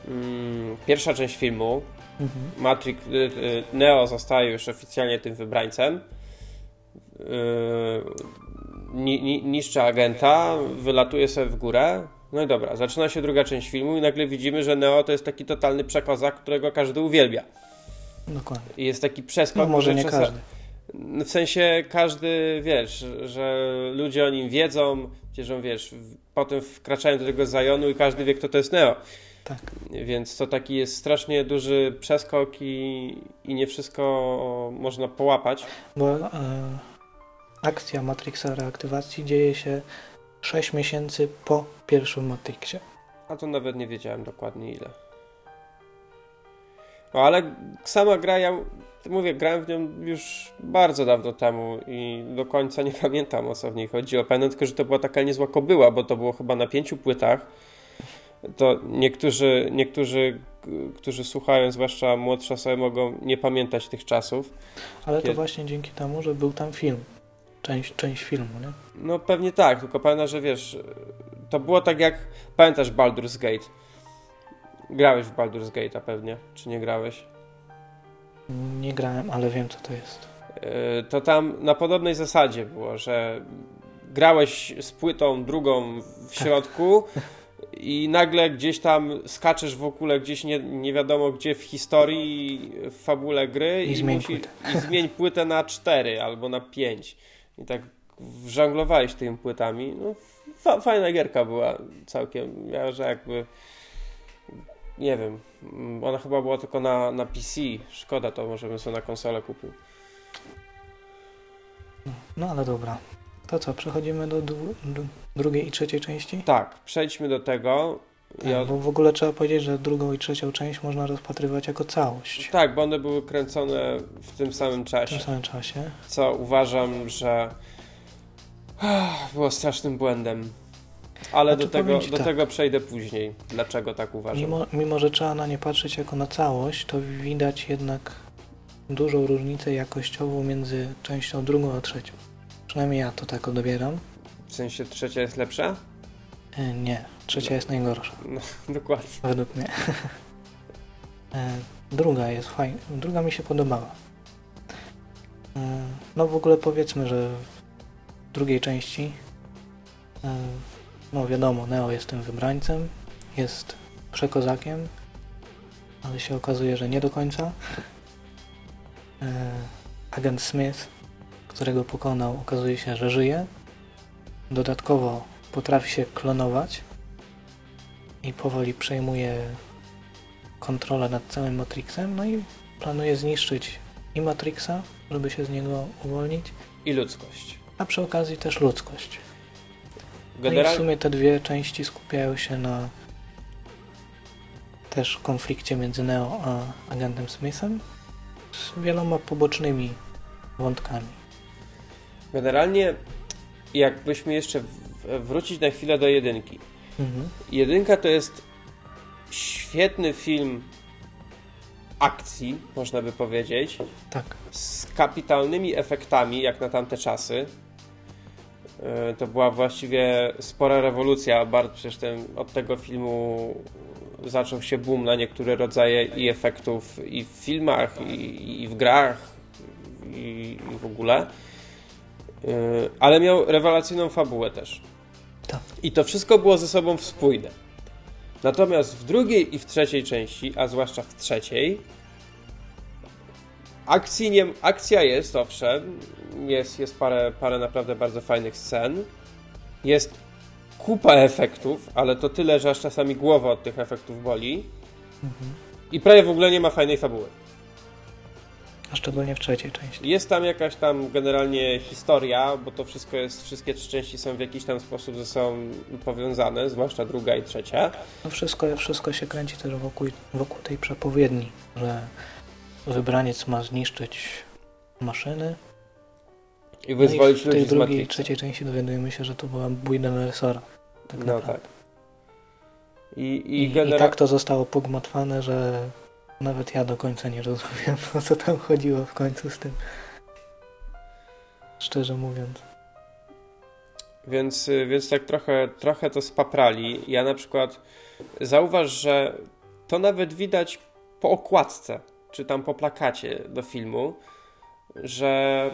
mm, pierwsza część filmu, Mhm. Matrix, y, y, Neo zostaje już oficjalnie tym wybrańcem. Yy, ni, ni, niszczy agenta, wylatuje sobie w górę. No i dobra, zaczyna się druga część filmu i nagle widzimy, że Neo to jest taki totalny przekozak, którego każdy uwielbia. Dokładnie. I jest taki przeskok. No może że nie każdy. W sensie każdy, wiesz, że ludzie o nim wiedzą, że wiesz, potem wkraczają do tego zajonu i każdy wie, kto to jest Neo. Tak. Więc to taki jest strasznie duży przeskok i, i nie wszystko można połapać. Bo e, akcja Matrixa reaktywacji dzieje się 6 miesięcy po pierwszym Matrixie. A to nawet nie wiedziałem dokładnie ile. No ale sama gra, ja mówię, grałem w nią już bardzo dawno temu i do końca nie *laughs* pamiętam o co w niej chodziło. Pamiętam tylko, że to była taka niezła kobyła, bo to było chyba na pięciu płytach. To niektórzy, niektórzy którzy słuchają, zwłaszcza młodsze osoby, mogą nie pamiętać tych czasów. Ale Kiedy... to właśnie dzięki temu, że był tam film. Część, część filmu, nie? No pewnie tak, tylko pamiętam, że wiesz, to było tak jak, pamiętasz Baldur's Gate? Grałeś w Baldur's Gate'a pewnie, czy nie grałeś? Nie grałem, ale wiem co to jest. Yy, to tam na podobnej zasadzie było, że grałeś z płytą drugą w tak. środku i nagle gdzieś tam skaczesz w ogóle gdzieś nie, nie wiadomo gdzie w historii, w fabule gry i, i, zmień, musi, płytę. i zmień płytę na 4 albo na 5. I tak żanglowałeś tymi płytami. No, fa fajna gierka była całkiem. Ja, że jakby nie wiem, ona chyba była tylko na, na PC. Szkoda, to może bym sobie na konsolę kupił. No ale dobra. To co, przechodzimy do, do, do drugiej i trzeciej części? Tak, przejdźmy do tego. Ja... Bo w ogóle trzeba powiedzieć, że drugą i trzecią część można rozpatrywać jako całość. Tak, bo one były kręcone w tym samym czasie. W tym samym czasie. Co uważam, że było strasznym błędem. Ale znaczy, do, tego, do tak. tego przejdę później. Dlaczego tak uważam? Mimo, mimo, że trzeba na nie patrzeć jako na całość, to widać jednak dużą różnicę jakościową między częścią drugą a trzecią. Przynajmniej ja to tak odbieram. W sensie trzecia jest lepsza? E, nie, trzecia jest najgorsza. No, *laughs* dokładnie. Według mnie. *laughs* e, druga jest fajna. Druga mi się podobała. E, no w ogóle powiedzmy, że w drugiej części no wiadomo, Neo jest tym wybrańcem, jest przekozakiem, ale się okazuje, że nie do końca. Agent Smith którego pokonał, okazuje się, że żyje. Dodatkowo potrafi się klonować i powoli przejmuje kontrolę nad całym Matrixem, no i planuje zniszczyć i Matrixa, żeby się z niego uwolnić. I ludzkość. A przy okazji też ludzkość. General... No i w sumie te dwie części skupiają się na też konflikcie między Neo a agentem Smithem z wieloma pobocznymi wątkami. Generalnie, jakbyśmy jeszcze wrócić na chwilę do jedynki. Mhm. Jedynka to jest świetny film akcji, można by powiedzieć. Tak. Z kapitalnymi efektami, jak na tamte czasy. E, to była właściwie spora rewolucja. Bardzo przecież ten, od tego filmu zaczął się boom na niektóre rodzaje i efektów i w filmach, i, i w grach, i, i w ogóle. Yy, ale miał rewelacyjną fabułę też. I to wszystko było ze sobą spójne. Natomiast w drugiej i w trzeciej części, a zwłaszcza w trzeciej, akcji nie, akcja jest, owszem, jest, jest parę, parę naprawdę bardzo fajnych scen, jest kupa efektów, ale to tyle, że aż czasami głowa od tych efektów boli mhm. i prawie w ogóle nie ma fajnej fabuły. A szczególnie w trzeciej części. Jest tam jakaś tam generalnie historia, bo to wszystko jest, wszystkie trzy części są w jakiś tam sposób ze sobą powiązane, zwłaszcza druga i trzecia. No wszystko, wszystko się kręci też wokół, wokół tej przepowiedni, że wybraniec ma zniszczyć maszyny. I wyzwolić no i w tej drugiej i trzeciej części dowiadujemy się, że to była bójda Resora. Tak no naprawdę. tak. I, i, I, genera... I tak to zostało pogmatwane, że nawet ja do końca nie rozumiem, *laughs* o co tam chodziło w końcu z tym. Szczerze mówiąc. Więc, y, więc tak trochę, trochę to spaprali. Ja na przykład zauważ, że to nawet widać po okładce, czy tam po plakacie do filmu, że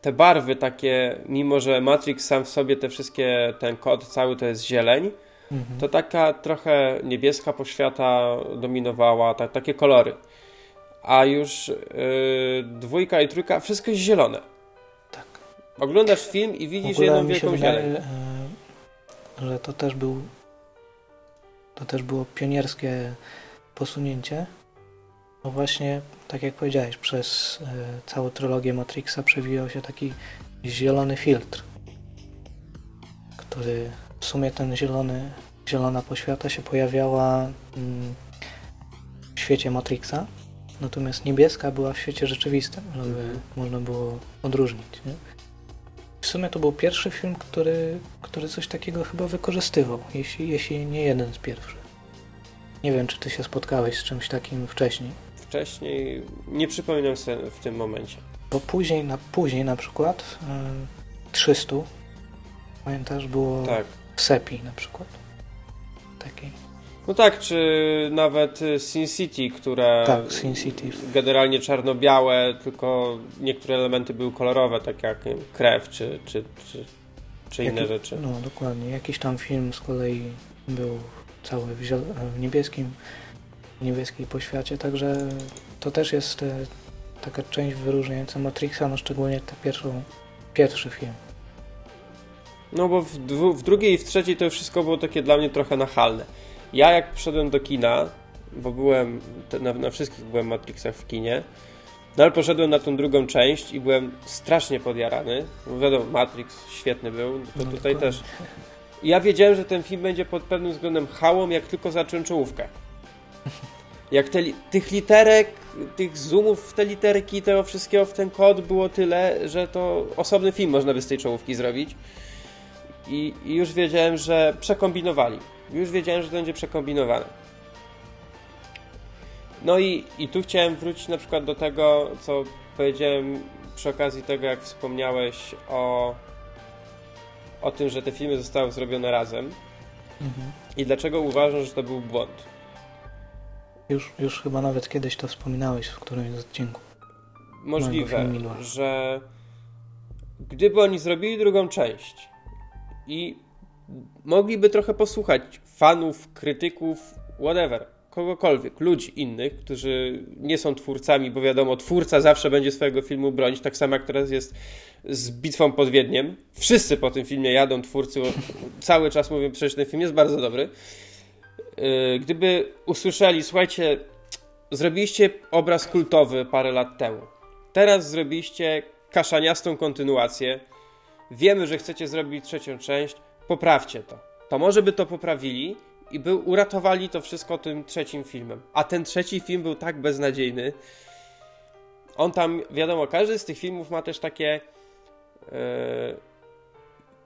te barwy takie, mimo że Matrix sam w sobie te wszystkie, ten kod cały to jest zieleń, Mhm. to taka trochę niebieska poświata dominowała, ta, takie kolory. A już yy, dwójka i trójka, wszystko jest zielone. Tak. Oglądasz film i widzisz jedną wielką wydaje, zieleń. Yy, że to też był to też było pionierskie posunięcie. No właśnie, tak jak powiedziałeś, przez y, całą trylogię Matrixa przewijał się taki zielony filtr, który w sumie ten zielony, zielona poświata się pojawiała mm, w świecie Matrixa, natomiast niebieska była w świecie rzeczywistym, żeby Mhm. można było odróżnić. Nie? W sumie to był pierwszy film, który, który coś takiego chyba wykorzystywał, jeśli, jeśli nie jeden z pierwszych. Nie wiem, czy ty się spotkałeś z czymś takim wcześniej. Wcześniej nie przypominam sobie w tym momencie. Bo później na, później na przykład y, 300, pamiętasz, było Tak. Sepi na przykład. Takiej. No tak, czy nawet y, Sin City, które Tak, Sin City. generalnie czarno-białe, tylko niektóre elementy były kolorowe, tak jak wiem, krew czy, czy, czy, czy inne Jaki- rzeczy. No dokładnie. Jakiś tam film z kolei był cały w, ziel- w niebieskim, niebieskiej poświacie, także to też jest e, taka część wyróżniająca Matrixa, no szczególnie ten pierwszą, pierwszy film. No bo w, dwu, w drugiej i w trzeciej to wszystko było takie dla mnie trochę nachalne. Ja jak przyszedłem do kina, bo byłem, na, na wszystkich byłem Matrixach w kinie, no ale poszedłem na tą drugą część i byłem strasznie podjarany. Bo wiadomo, Matrix świetny był, to No, tutaj też. Ja wiedziałem, że ten film będzie pod pewnym względem hałą, jak tylko zacząłem czołówkę. *laughs* Jak te, tych literek, tych zoomów w te literki, tego wszystkiego w ten kod było tyle, że to osobny film można by z tej czołówki zrobić. I, I już wiedziałem, że przekombinowali. Już wiedziałem, że to będzie przekombinowane. No i, i tu chciałem wrócić na przykład do tego, co powiedziałem przy okazji tego, jak wspomniałeś o, o tym, że te filmy zostały zrobione razem Mhm. i dlaczego uważam, że to był błąd. Już, już chyba nawet kiedyś to wspominałeś w którymś z odcinków. Możliwe, że gdyby oni zrobili drugą część i mogliby trochę posłuchać fanów, krytyków, whatever, kogokolwiek, ludzi innych, którzy nie są twórcami, bo wiadomo, twórca zawsze będzie swojego filmu bronić, tak samo jak teraz jest z Bitwą pod Wiedniem. Wszyscy po tym filmie jadą, twórcy cały czas mówią, przecież ten film jest bardzo dobry. Yy, Gdyby usłyszeli, słuchajcie, zrobiliście obraz kultowy parę lat temu. Teraz zrobiliście kaszaniastą kontynuację. Wiemy, że chcecie zrobić trzecią część. Poprawcie to. To może by to poprawili i by uratowali to wszystko tym trzecim filmem. A ten trzeci film był tak beznadziejny. On tam, wiadomo, każdy z tych filmów ma też takie e,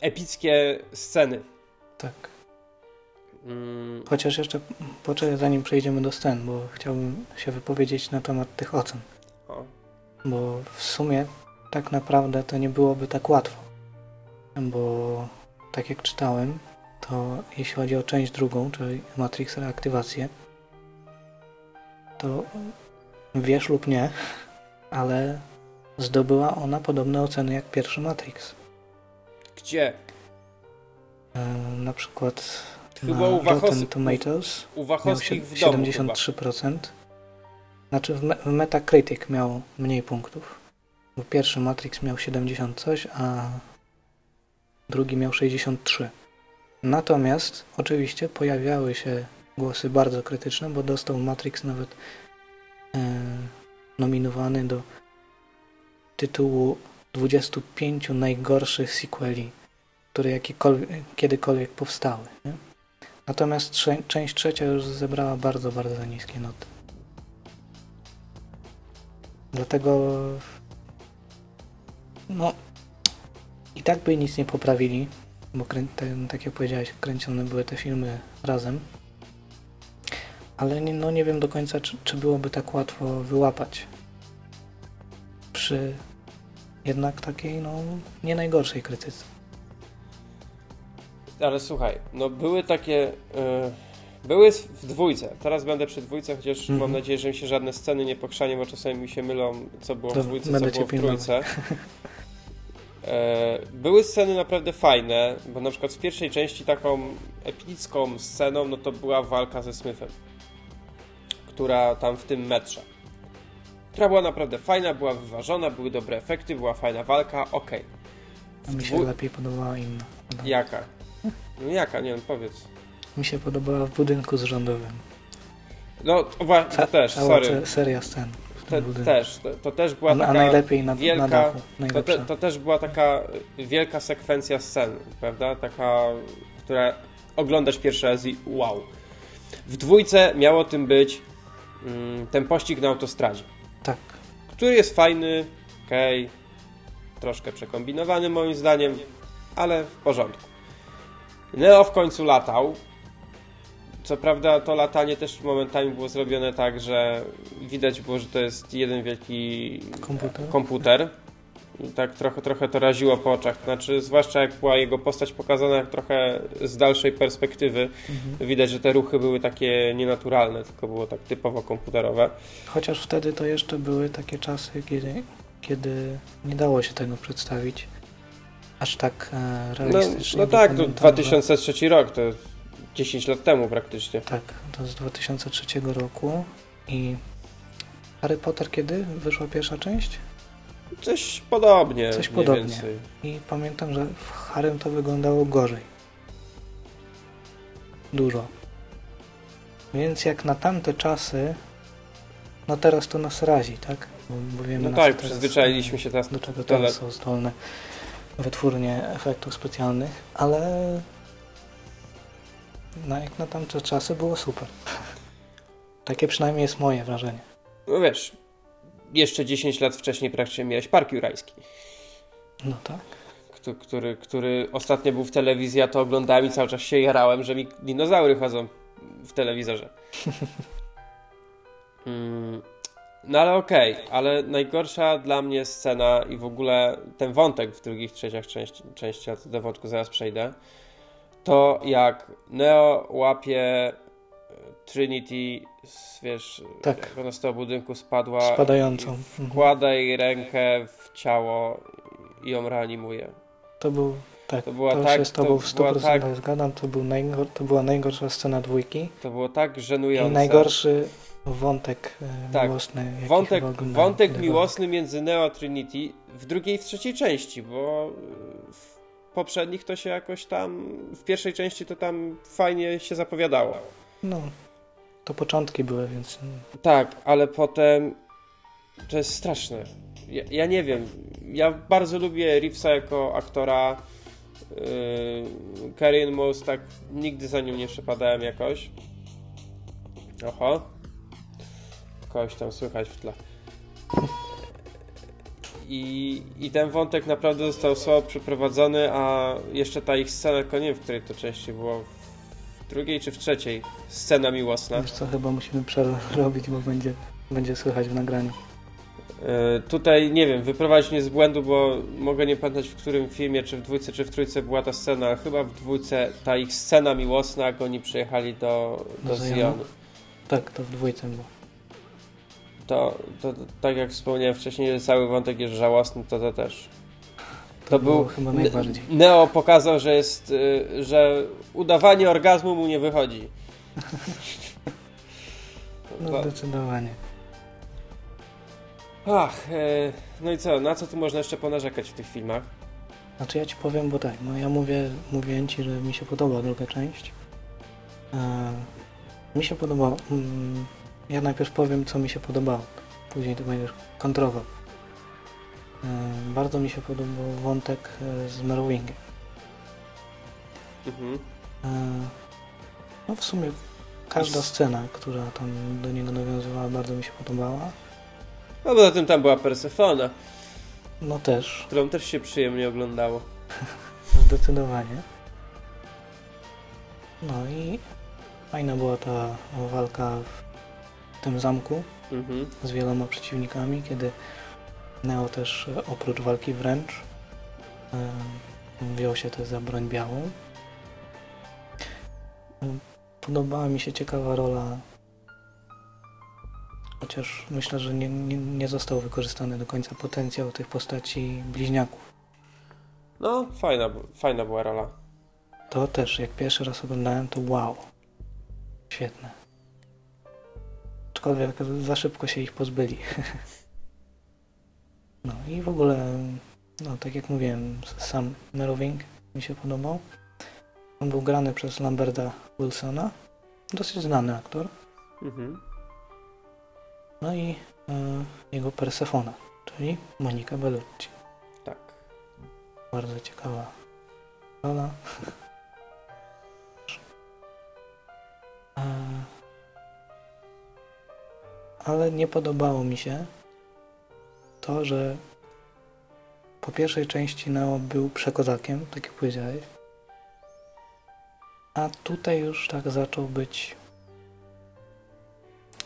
epickie sceny. Tak. Mm, Chociaż jeszcze poczekaj, zanim przejdziemy do scen, bo chciałbym się wypowiedzieć na temat tych ocen. o, Bo w sumie tak naprawdę to nie byłoby tak łatwo. Bo tak jak czytałem, to jeśli chodzi o część drugą, czyli Matrix Reaktywację, to wiesz lub nie, ale zdobyła ona podobne oceny jak pierwszy Matrix. gdzie? E, na przykład Chyba na u Rotten Tomatoes U miał w domu chyba. 73%. Znaczy w, me- w Metacritic miał mniej punktów. Bo pierwszy Matrix miał 70 coś, a drugi miał 63. Natomiast oczywiście pojawiały się głosy bardzo krytyczne, bo dostał Matrix nawet e, nominowany do tytułu 25 najgorszych sequeli, które kiedykolwiek powstały. Nie? Natomiast trze- część trzecia już zebrała bardzo, bardzo niskie noty. Dlatego no i tak by nic nie poprawili, bo krę- te, tak jak powiedziałeś, kręcone były te filmy razem. Ale nie, no nie wiem do końca, czy, czy byłoby tak łatwo wyłapać przy jednak takiej no nie najgorszej krytyce. Ale słuchaj, no były takie. e, były w dwójce. Teraz będę przy dwójce, chociaż Mhm. mam nadzieję, że mi się żadne sceny nie pokrzanie, bo czasami mi się mylą, co było To w dwójce, co było w trójce. *laughs* E, były sceny naprawdę fajne, bo na przykład w pierwszej części taką epicką sceną, no to była walka ze Smithem, która tam w tym metrze. Która była naprawdę fajna, była wyważona, były dobre efekty, była fajna walka, okej. A mi się dwu- lepiej podobała inna. Jaka? No jaka, nie wiem, powiedz. Mi się podobała w budynku zrządowym. No, to, wa- to Ca- też, sorry. se- seria scen. Te, też, to, to też była a, taka a najlepiej na, wielka, na dachu. to, te, to też była taka wielka sekwencja scen, prawda? Taka, która oglądasz pierwszy raz i wow. W dwójce miało tym być mm, ten pościg na autostradzie. Tak. Który jest fajny, okej, okay, troszkę przekombinowany moim zdaniem, ale w porządku. Neo w końcu latał. Co prawda to latanie też momentami było zrobione tak, że widać było, że to jest jeden wielki komputer. komputer. I tak trochę, trochę to raziło po oczach. Znaczy, zwłaszcza jak była jego postać pokazana trochę z dalszej perspektywy, mhm. widać, że te ruchy były takie nienaturalne, tylko było tak typowo komputerowe. Chociaż wtedy to jeszcze były takie czasy, kiedy, kiedy nie dało się tego przedstawić aż tak e, realistycznie. No, no tak, to 2003 rok, to 10 lat temu praktycznie. Tak, to z 2003 roku i Harry Potter kiedy wyszła pierwsza część? Coś podobnie. Coś podobnie. Więcej. I pamiętam, że w Harrym to wyglądało gorzej. Dużo. Więc jak na tamte czasy, no teraz to nas razi, tak? Bo, bo wiemy, no tak, przyzwyczailiśmy się teraz do czego teraz są zdolne wytwórnie efektów specjalnych, ale no jak na tamte czasy było super. Takie przynajmniej jest moje wrażenie. No wiesz, jeszcze 10 lat wcześniej praktycznie miałeś Park Jurajski. No tak. Który, który, który ostatnio był w telewizji, ja to oglądałem i cały czas się jarałem, że mi dinozaury chodzą w telewizorze. *laughs* mm, no ale okej, okay, ale najgorsza dla mnie scena i w ogóle ten wątek w drugich, trzeciach części, części do wątku zaraz przejdę, to jak Neo łapie e, Trinity, wiesz, tak. jak ona z tego budynku spadła. Spadającą. Mhm. Wkłada jej rękę w ciało i ją reanimuje. To był, tak, to, była to tak, się z tobą w 100% tak, zgadzam, to, był najgor, to była najgorsza scena dwójki. To było tak żenujące. I najgorszy wątek e, tak, miłosny. Wątek, wątek miłosny między Neo a Trinity w drugiej i w trzeciej części, bo w poprzednich to się jakoś tam, w pierwszej części to tam fajnie się zapowiadało. No, to początki były, więc... Tak, ale potem to jest straszne. Ja, ja nie wiem, ja bardzo lubię Reevesa jako aktora, Yy, Karen Moss tak nigdy za nią nie przepadałem jakoś. Oho. Kogoś tam słychać w tle. I, I ten wątek naprawdę został słabo przeprowadzony, a jeszcze ta ich scena, tylko nie wiem, w której to części było, w drugiej czy w trzeciej, scena miłosna. Wiesz co, chyba musimy przerobić, bo będzie, będzie słychać w nagraniu. Yy, tutaj, nie wiem, wyprowadzić mnie z błędu, bo mogę nie pamiętać w którym filmie, czy w dwójce, czy w trójce była ta scena, ale chyba w dwójce ta ich scena miłosna, jak oni przyjechali do, do, do Zionu. Tak, to w dwójce było to, to, to, tak jak wspomniałem wcześniej, że cały wątek jest żałosny, to to też. To, to był chyba najbardziej. Neo pokazał, że jest, y, że udawanie orgazmu mu nie wychodzi. *laughs* no zdecydowanie. Ach, e, no i co, na co tu można jeszcze ponarzekać w tych filmach? Znaczy ja ci powiem, bo tak, no ja mówię, mówię ci, że mi się podoba druga część. E, mi się podoba mm, ja najpierw powiem, co mi się podobało. Później to będziesz kontrował. E, bardzo mi się podobał wątek e, z Merwingiem. Mhm. E, no w sumie każda scena, która tam do niego nawiązywała, bardzo mi się podobała. No poza tym tam była Persefona. No też. Którą też się przyjemnie oglądało. *laughs* Zdecydowanie. No i fajna była ta walka w tym zamku mhm. z wieloma przeciwnikami, kiedy Neo też e, oprócz walki wręcz e, wziął się też za broń białą. E, podobała mi się ciekawa rola, chociaż myślę, że nie, nie, nie został wykorzystany do końca potencjał tych postaci bliźniaków. No, fajna, fajna była rola. To też, jak pierwszy raz oglądałem, to wow. Świetne aczkolwiek za szybko się ich pozbyli. No i w ogóle, no tak jak mówiłem, sam Merowing mi się podobał. On był grany przez Lamberta Wilsona, dosyć znany aktor. Mhm. No i e, jego Persefona, czyli Monika Bellucci. Tak. Bardzo ciekawa rola. *laughs* ale nie podobało mi się to, że po pierwszej części Neo był przekozakiem, tak jak powiedziałeś. A tutaj już tak zaczął być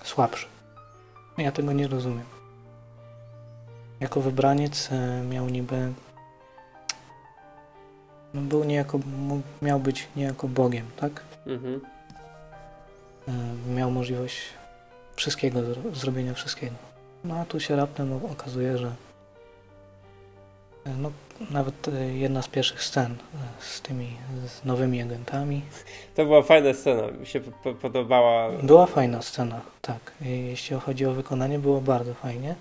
słabszy. Ja tego nie rozumiem. Jako wybraniec e, miał niby. No był niejako, miał być niejako Bogiem, tak? Mhm. E, Miał możliwość wszystkiego, zro- zrobienia wszystkiego. No a tu się raptem okazuje, że e, no, nawet e, jedna z pierwszych scen e, z tymi z nowymi agentami To była fajna scena, mi się po- podobała. była fajna scena, tak. Jeśli chodzi o wykonanie, było bardzo fajnie,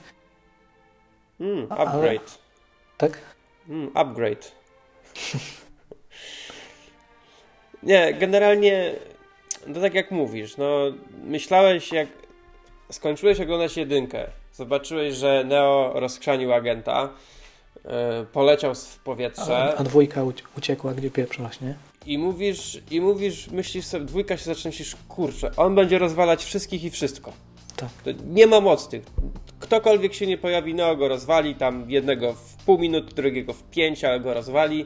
Mm, Ale- upgrade. tak? Mm, upgrade. Nie, generalnie, to tak jak mówisz, no myślałeś jak skończyłeś oglądać jedynkę, zobaczyłeś, że Neo rozkrzanił agenta, yy, poleciał w A, powietrze a dwójka ucie- uciekła, gdzie pieprzasz, nie? i mówisz, i mówisz, myślisz sobie, dwójka się zaczyna, myślisz, kurczę, on będzie rozwalać wszystkich i wszystko. Tak. To nie ma mocy. Ktokolwiek się nie pojawi, Neo go rozwali, tam jednego w pół minuty, drugiego w pięć, ale go rozwali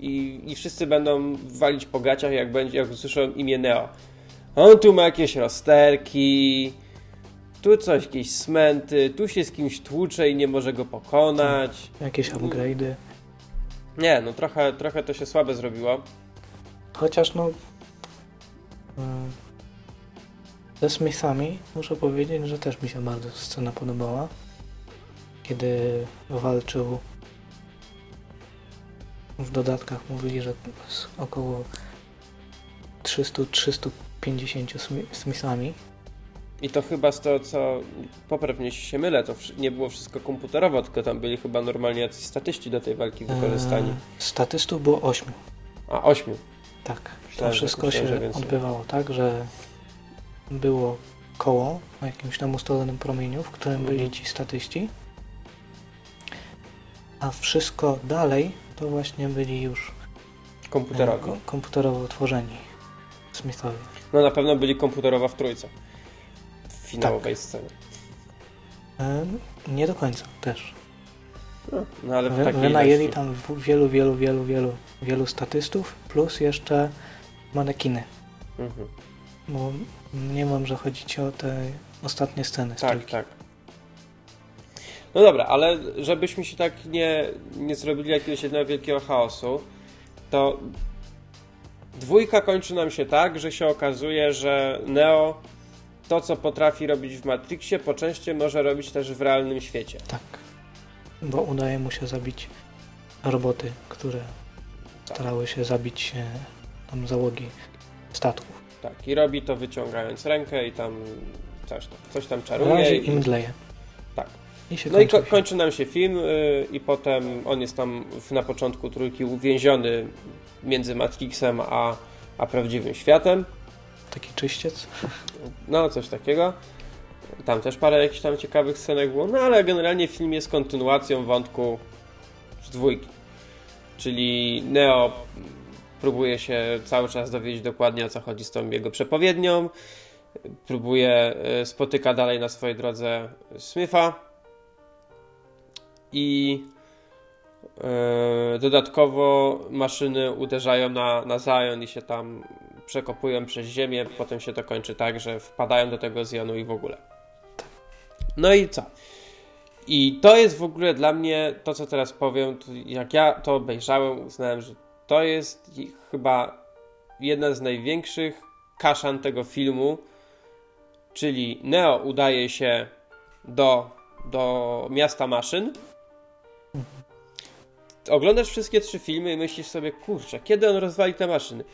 i, i wszyscy będą walić po gaciach, jak, będzie, jak usłyszą imię Neo. On tu ma jakieś rozterki, tu coś, jakieś smenty, tu się z kimś tłucze i nie może go pokonać. Jakieś upgrade'y. Nie, no trochę, trochę to się słabe zrobiło. Chociaż no. mm, Ze Smithami muszę powiedzieć, że też mi się bardzo scena podobała. Kiedy walczył. W dodatkach mówili, że z około 300-350 Smi- Smithami. I to chyba z to, co poprawnie się mylę, to nie było wszystko komputerowo, tylko tam byli chyba normalnie jacyś statyści do tej walki wykorzystani. Eee, statystów było 8. A, ośmiu. Tak. To Myślałem, że- wszystko myślałem, się więcej. odbywało tak, że było koło o jakimś tam ustalonym promieniu, w którym Mhm. byli ci statyści, a wszystko dalej to właśnie byli już Komputerowi. e, ko- komputerowo tworzeni Smithowie. No na pewno byli komputerowa w trójce. Finałowej scenie. E, nie do końca też. No, no ale w Wy, takiej wynajęli ilości. tam wielu, wielu, wielu, wielu, wielu statystów, plus jeszcze manekiny. Mhm. Bo nie mam, że chodzi ci o te ostatnie sceny. Tak, tak. No dobra, ale żebyśmy się tak nie, nie zrobili jakiegoś jednego wielkiego chaosu, to dwójka kończy nam się tak, że się okazuje, że Neo to, co potrafi robić w Matrixie, po części może robić też w realnym świecie. Tak. Bo udaje mu się zabić roboty, które Tak. starały się zabić tam załogi statków. Tak, i robi to wyciągając rękę i tam coś tam, coś tam Na czaruje. razie i- im dleje. Tak. I No i kończy ko- film. kończy nam się film yy, i potem on jest tam w, na początku trójki uwięziony między Matrixem a, a prawdziwym światem. Taki czyściec. No, coś takiego. Tam też parę jakichś tam ciekawych scenek było, no ale generalnie film jest kontynuacją wątku z dwójki. Czyli Neo próbuje się cały czas dowiedzieć dokładnie o co chodzi z tą jego przepowiednią. Próbuje, y, spotyka dalej na swojej drodze Smitha. I y, dodatkowo maszyny uderzają na, na Zion i się tam przekopują przez ziemię. Potem się to kończy tak, że wpadają do tego Zionu i w ogóle. No i co? I to jest w ogóle dla mnie, to co teraz powiem, jak ja to obejrzałem, uznałem, że to jest chyba jedna z największych kaszan tego filmu, czyli Neo udaje się do, do miasta maszyn. Oglądasz wszystkie trzy filmy i myślisz sobie, kurczę, kiedy on rozwali te maszyny?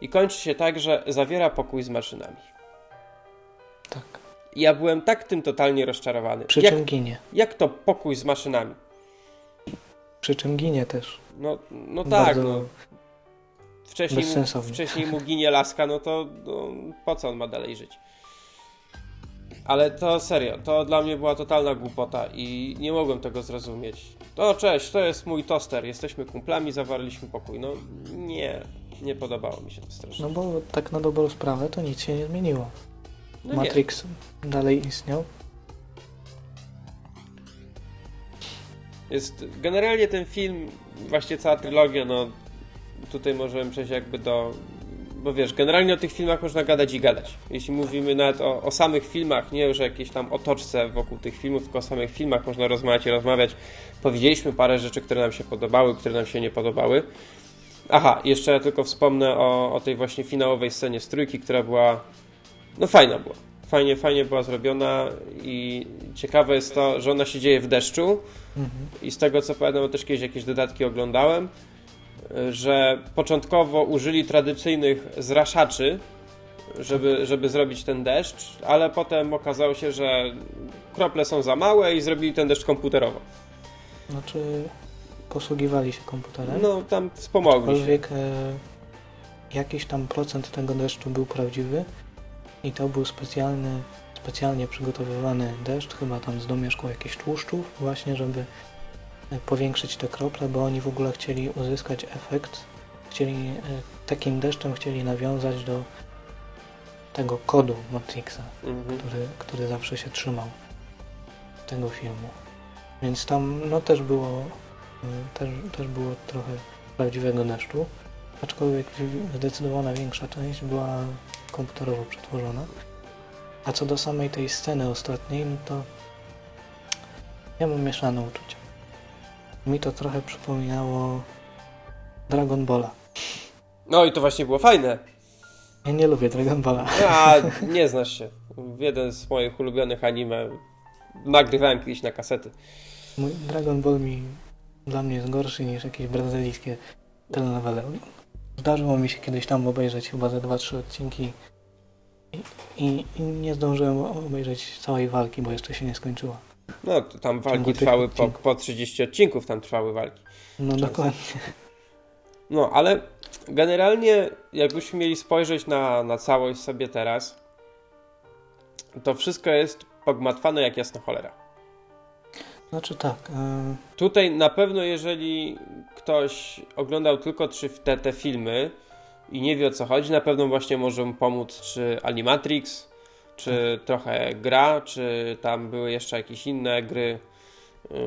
I kończy się tak, że zawiera pokój z maszynami. Tak. Ja byłem tak tym totalnie rozczarowany. Przy Jak, czym ginie. jak to pokój z maszynami? Przy czym ginie też. No, no tak, Bardzo no. Wcześniej mu, wcześniej mu ginie laska, no to no, po co on ma dalej żyć? Ale to serio, to dla mnie była totalna głupota i nie mogłem tego zrozumieć. To cześć, to jest mój toster, jesteśmy kumplami, zawarliśmy pokój. No nie, nie podobało mi się to strasznie. No bo tak na dobrą sprawę to nic się nie zmieniło. No Matrix nie. dalej istniał. Jest, generalnie ten film, właśnie cała trylogia, no tutaj możemy przejść jakby do bo wiesz, generalnie o tych filmach można gadać i gadać. Jeśli mówimy nawet o, o, samych filmach, nie już jakiejś tam otoczce wokół tych filmów, tylko o samych filmach można rozmawiać i rozmawiać. Powiedzieliśmy parę rzeczy, które nam się podobały, które nam się nie podobały. Aha, jeszcze ja tylko wspomnę o, o tej właśnie finałowej scenie z trójki, która była, no fajna była. Fajnie, fajnie była zrobiona i ciekawe jest to, że ona się dzieje w deszczu mhm. i z tego co pamiętam, też kiedyś jakieś dodatki oglądałem, że początkowo użyli tradycyjnych zraszaczy, żeby, żeby zrobić ten deszcz, ale potem okazało się, że krople są za małe i zrobili ten deszcz komputerowo. Znaczy posługiwali się komputerem? No, tam wspomogli Aczkolwiek e, jakiś tam procent tego deszczu był prawdziwy i to był specjalny, specjalnie przygotowywany deszcz, chyba tam z domieszku jakichś tłuszczów, właśnie żeby powiększyć te krople, bo oni w ogóle chcieli uzyskać efekt, chcieli e, takim deszczem chcieli nawiązać do tego kodu Matrixa, mhm. który, który zawsze się trzymał tego filmu. Więc tam no też było e, też, też było trochę prawdziwego deszczu, aczkolwiek zdecydowana większa część była komputerowo przetworzona. A co do samej tej sceny ostatniej, no to ja mam mieszane uczucia mi to trochę przypominało Dragon Balla. No i to właśnie było fajne. Ja nie lubię Dragon Balla. A, *laughs* nie znasz się. Jeden z moich ulubionych anime nagrywałem kiedyś na kasety. Mój Dragon Ball mi dla mnie jest gorszy niż jakieś brazylijskie telenowele. Zdarzyło mi się kiedyś tam obejrzeć chyba ze 2-3 odcinki i, i, i nie zdążyłem obejrzeć całej walki, bo jeszcze się nie skończyła. No, tam walki trwały po, po 30 odcinków, tam trwały walki. No Często. dokładnie. No, ale generalnie jakbyśmy mieli spojrzeć na, na całość sobie teraz, to wszystko jest pogmatwane jak jasna cholera. Znaczy tak. Y... Tutaj na pewno, jeżeli ktoś oglądał tylko trzy te, te filmy i nie wie o co chodzi, na pewno właśnie może mu pomóc czy Animatrix, czy trochę gra, czy tam były jeszcze jakieś inne gry yy,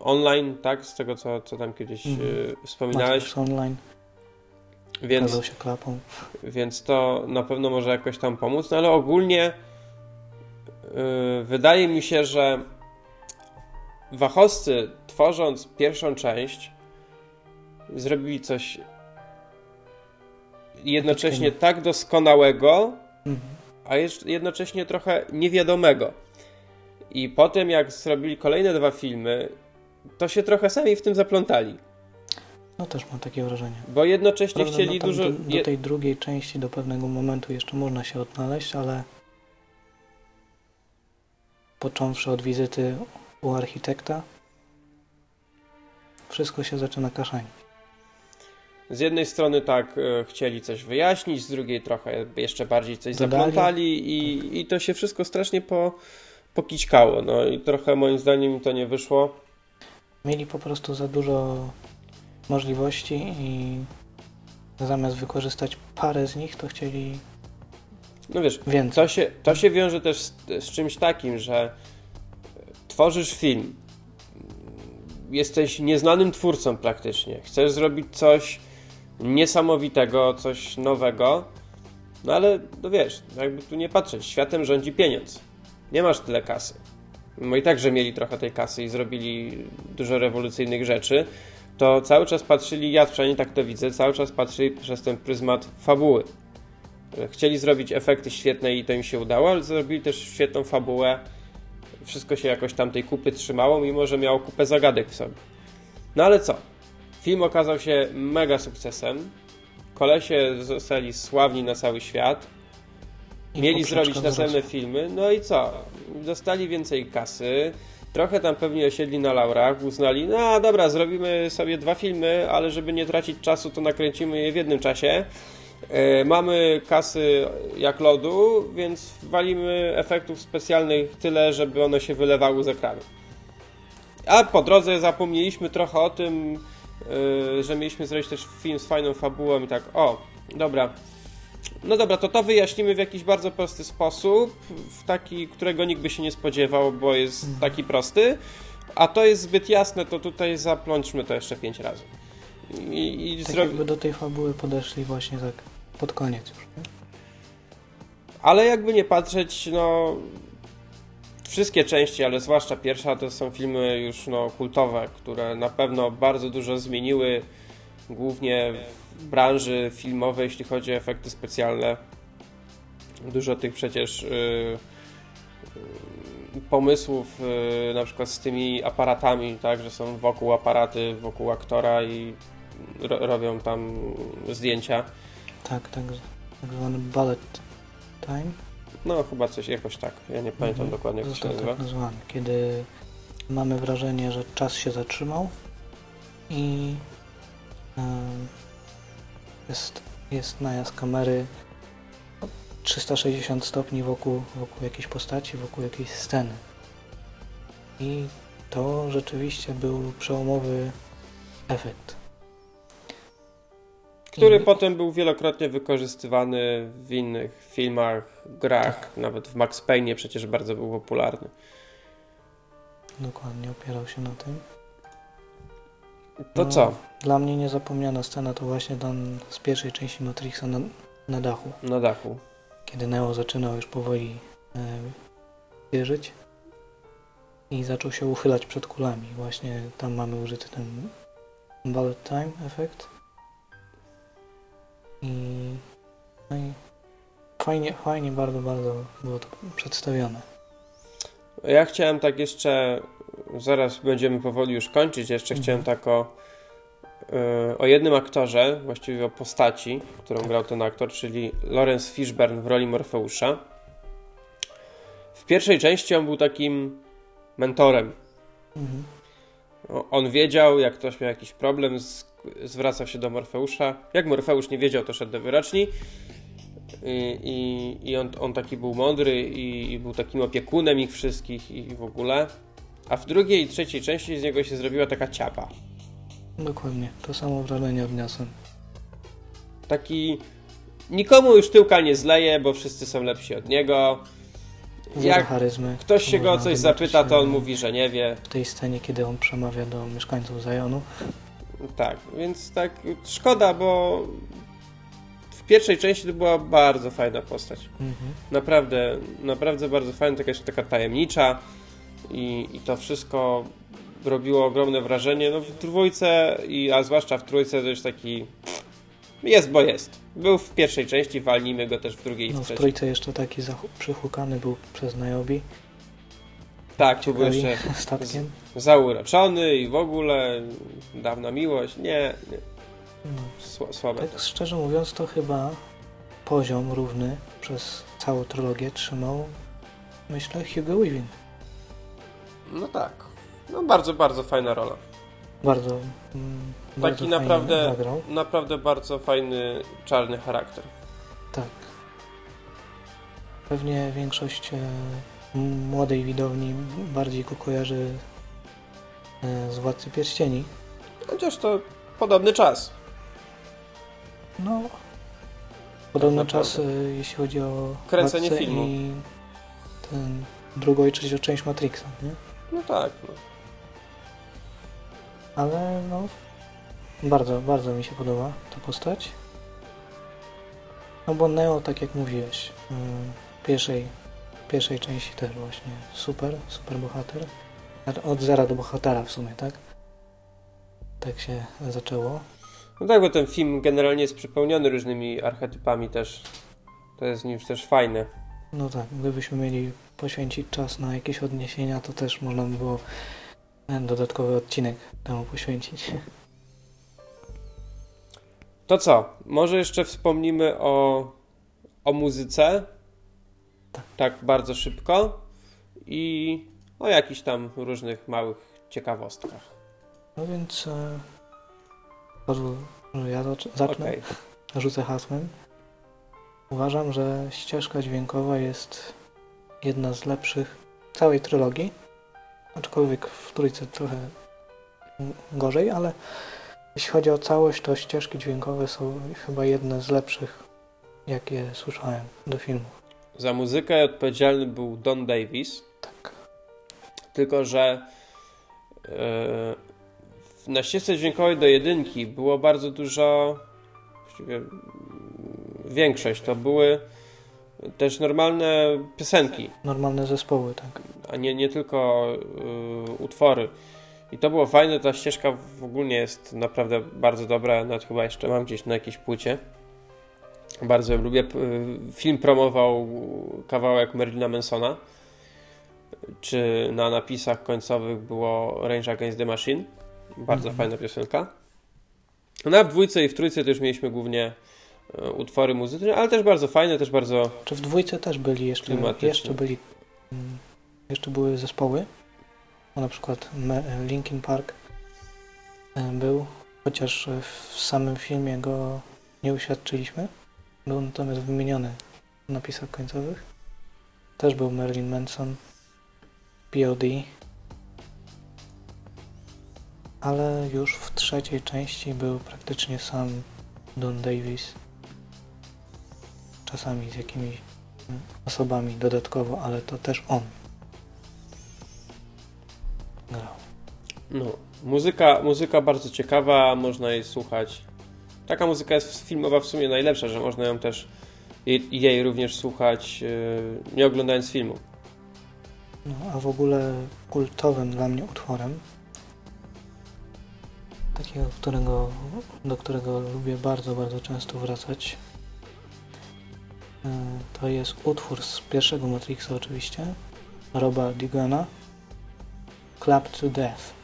online, tak? Z tego, co, co tam kiedyś yy, wspominałeś. Online. Więc, się klapą. więc to na pewno może jakoś tam pomóc, no ale ogólnie yy, wydaje mi się, że Wachowscy tworząc pierwszą część zrobili coś jednocześnie tak doskonałego, mhm a jednocześnie trochę niewiadomego. I potem, jak zrobili kolejne dwa filmy, to się trochę sami w tym zaplątali. No też mam takie wrażenie. Bo jednocześnie Prawda, chcieli no, dużo. Do, do, tej drugiej części do pewnego momentu jeszcze można się odnaleźć, ale począwszy od wizyty u architekta, wszystko się zaczyna kaszanić z jednej strony tak e, chcieli coś wyjaśnić, z drugiej trochę jeszcze bardziej coś Dodali. zaplątali i, i to się wszystko strasznie po, pokićkało. No i trochę moim zdaniem to nie wyszło. Mieli po prostu za dużo możliwości i zamiast wykorzystać parę z nich, to chcieli no wiesz, więcej. To się, to się wiąże też z, z czymś takim, że tworzysz film, jesteś nieznanym twórcą praktycznie, chcesz zrobić coś niesamowitego, coś nowego. No ale, no wiesz, jakby tu nie patrzeć, światem rządzi pieniądz. Nie masz tyle kasy. No i także mieli trochę tej kasy i zrobili dużo rewolucyjnych rzeczy, to cały czas patrzyli, ja przynajmniej tak to widzę, cały czas patrzyli przez ten pryzmat fabuły. Chcieli zrobić efekty świetne i to im się udało, ale zrobili też świetną fabułę. Wszystko się jakoś tam tej kupy trzymało, mimo że miało kupę zagadek w sobie. No ale co? Film okazał się mega sukcesem. Kolesie zostali sławni na cały świat. Mieli zrobić następne filmy. No i co? Dostali więcej kasy. Trochę tam pewnie osiedli na laurach. Uznali, no dobra, zrobimy sobie dwa filmy, ale żeby nie tracić czasu, to nakręcimy je w jednym czasie. E, mamy kasy jak lodu, więc walimy efektów specjalnych tyle, żeby one się wylewały z ekranu. A po drodze zapomnieliśmy trochę o tym, Yy, że mieliśmy zrobić też film z fajną fabułą i tak, o, dobra. No dobra, to to wyjaśnimy w jakiś bardzo prosty sposób, w taki, którego nikt by się nie spodziewał, bo jest taki prosty. a to jest zbyt jasne, to tutaj zaplączmy to jeszcze pięć razy. I, i tak zro... jakby do tej fabuły podeszli właśnie tak pod koniec już, nie? Ale jakby nie patrzeć, no wszystkie części, ale zwłaszcza pierwsza, to są filmy już no, kultowe, które na pewno bardzo dużo zmieniły, głównie w branży filmowej, jeśli chodzi o efekty specjalne. Dużo tych przecież yy, pomysłów, yy, na przykład z tymi aparatami, tak, że są wokół aparaty, wokół aktora i ro robią tam zdjęcia. Tak, tak, tak zwany bullet time. No, chyba coś jakoś tak. Ja nie pamiętam mhm. dokładnie, jak to się nazywa. Tak nazwany, kiedy mamy wrażenie, że czas się zatrzymał i jest, jest najazd kamery 360 stopni wokół, wokół jakiejś postaci, wokół jakiejś sceny. I to rzeczywiście był przełomowy efekt który mhm. potem był wielokrotnie wykorzystywany w innych filmach, grach, tak. nawet w Max Payne przecież bardzo był popularny. Dokładnie, opierał się na tym. To no, co? Dla mnie niezapomniana scena to właśnie ten z pierwszej części Matrixa na, na dachu. Na dachu. Kiedy Neo zaczynał już powoli e, wierzyć i zaczął się uchylać przed kulami. Właśnie tam mamy użyty ten bullet time efekt. I, no i fajnie, fajnie, bardzo, bardzo było to przedstawione. Ja chciałem tak jeszcze, zaraz będziemy powoli już kończyć, jeszcze mhm. chciałem tak o, y, o jednym aktorze, właściwie o postaci, którą tak. grał ten aktor, czyli Lawrence Fishburne w roli Morfeusza. W pierwszej części on był takim mentorem. Mhm. On wiedział, jak ktoś miał jakiś problem z zwracał się do Morfeusza. Jak Morfeusz nie wiedział, to szedł do wyroczni. I, i, i on, on, taki był mądry i, i, był takim opiekunem ich wszystkich i w ogóle. A w drugiej i trzeciej części z niego się zrobiła taka ciapa. Dokładnie, to samo wrażenie odniosłem. Taki nikomu już tyłka nie zleje, bo wszyscy są lepsi od niego. Jak charyzmy. ktoś się go o coś zapyta, to on mówi, że nie wie. W tej scenie, kiedy on przemawia do mieszkańców Zajonu, tak, więc tak szkoda, bo w pierwszej części to była bardzo fajna postać. Mhm. Naprawdę, naprawdę bardzo fajna, taka jeszcze taka tajemnicza i, i to wszystko robiło ogromne wrażenie. No w dwójce, i, a zwłaszcza w trójce to już taki jest, bo jest. Był w pierwszej części, walnijmy go też w drugiej i no, w trzeciej. w trójce jeszcze taki przyhukany był przez Najobi. Tak, tu był jeszcze statkiem. zauroczony i w ogóle dawna miłość. Nie, nie. No. Słabe. Tak szczerze mówiąc, to chyba poziom równy przez całą trylogię trzymał, myślę, Hugo Weaving. No tak. No bardzo, bardzo fajna rola. Bardzo. Mm, Taki naprawdę, naprawdę bardzo fajny, czarny charakter. Tak. Pewnie większość e, młodej widowni bardziej go kojarzy e, z Władcy Pierścieni. Chociaż to podobny czas. No, podobny tak czas, e, jeśli chodzi o kręcenie filmu i ten drugą i trzecią część Matrixa, nie? No tak. No. Ale no, bardzo, bardzo mi się podoba ta postać. No bo Neo, tak jak mówiłeś, w pierwszej pierwszej części też właśnie super, super bohater. Od zera do bohatera w sumie, tak? Tak się zaczęło. No tak, bo ten film generalnie jest przepełniony różnymi archetypami też. To jest już też fajne. No tak, gdybyśmy mieli poświęcić czas na jakieś odniesienia, to też można by było dodatkowy odcinek temu poświęcić. To co? Może jeszcze wspomnimy o, o muzyce, tak. bardzo szybko i o jakichś tam różnych małych ciekawostkach. No więc e, pozwól, że ja zacznę. Okay. Rzucę hasłem. Uważam, że ścieżka dźwiękowa jest jedna z lepszych całej trylogii. Aczkolwiek w trójce trochę gorzej, ale jeśli chodzi o całość, to ścieżki dźwiękowe są chyba jedne z lepszych, jakie słyszałem do filmów. Za muzykę odpowiedzialny był Don Davis. Tak. Tylko, że na ścieżce dźwiękowej do jedynki było bardzo dużo, właściwie większość to były też normalne piosenki. Normalne zespoły, tak. A nie, nie tylko y, utwory. I to było fajne, ta ścieżka w ogóle jest naprawdę bardzo dobra, nawet chyba jeszcze mam gdzieś na jakiejś płycie. Bardzo ją lubię. Film promował kawałek Merlina Mansona, czy na napisach końcowych było Range Against the Machine. Bardzo mhm. fajna piosenka. No a w dwójce i w trójce też mieliśmy głównie e, utwory muzyczne, ale też bardzo fajne, też bardzo. Czy w dwójce też byli jeszcze, jeszcze byli mm, jeszcze były zespoły? na przykład Linkin Park e, był, chociaż w samym filmie go nie uświadczyliśmy. Był natomiast wymieniony w napisach końcowych. Też był Marilyn Manson, POD, ale już w trzeciej części był praktycznie sam Don Davis. Czasami z jakimiś osobami dodatkowo, ale to też on grał. No, muzyka, muzyka bardzo ciekawa, można jej słuchać. Taka muzyka jest filmowa w sumie najlepsza, że można ją też jej, jej również słuchać, yy, nie oglądając filmu. No, a w ogóle kultowym dla mnie utworem takiego, którego, do którego lubię bardzo, bardzo często wracać. E, to jest utwór z pierwszego Matrixa oczywiście, Roba Digana, Club to Death.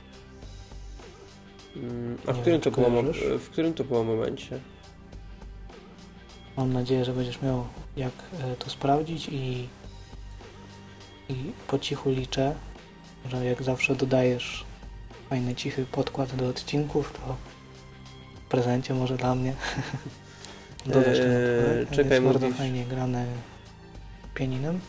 Mm, a w którym, to było, w którym to było momencie? Mam nadzieję, że będziesz miał jak e, to sprawdzić i, i po cichu liczę, że jak zawsze dodajesz fajny, cichy podkład do odcinków, to w prezencie może dla mnie *laughs* dodasz ten eee, Czekaj, jest mówisz... bardzo fajnie grane pianinem.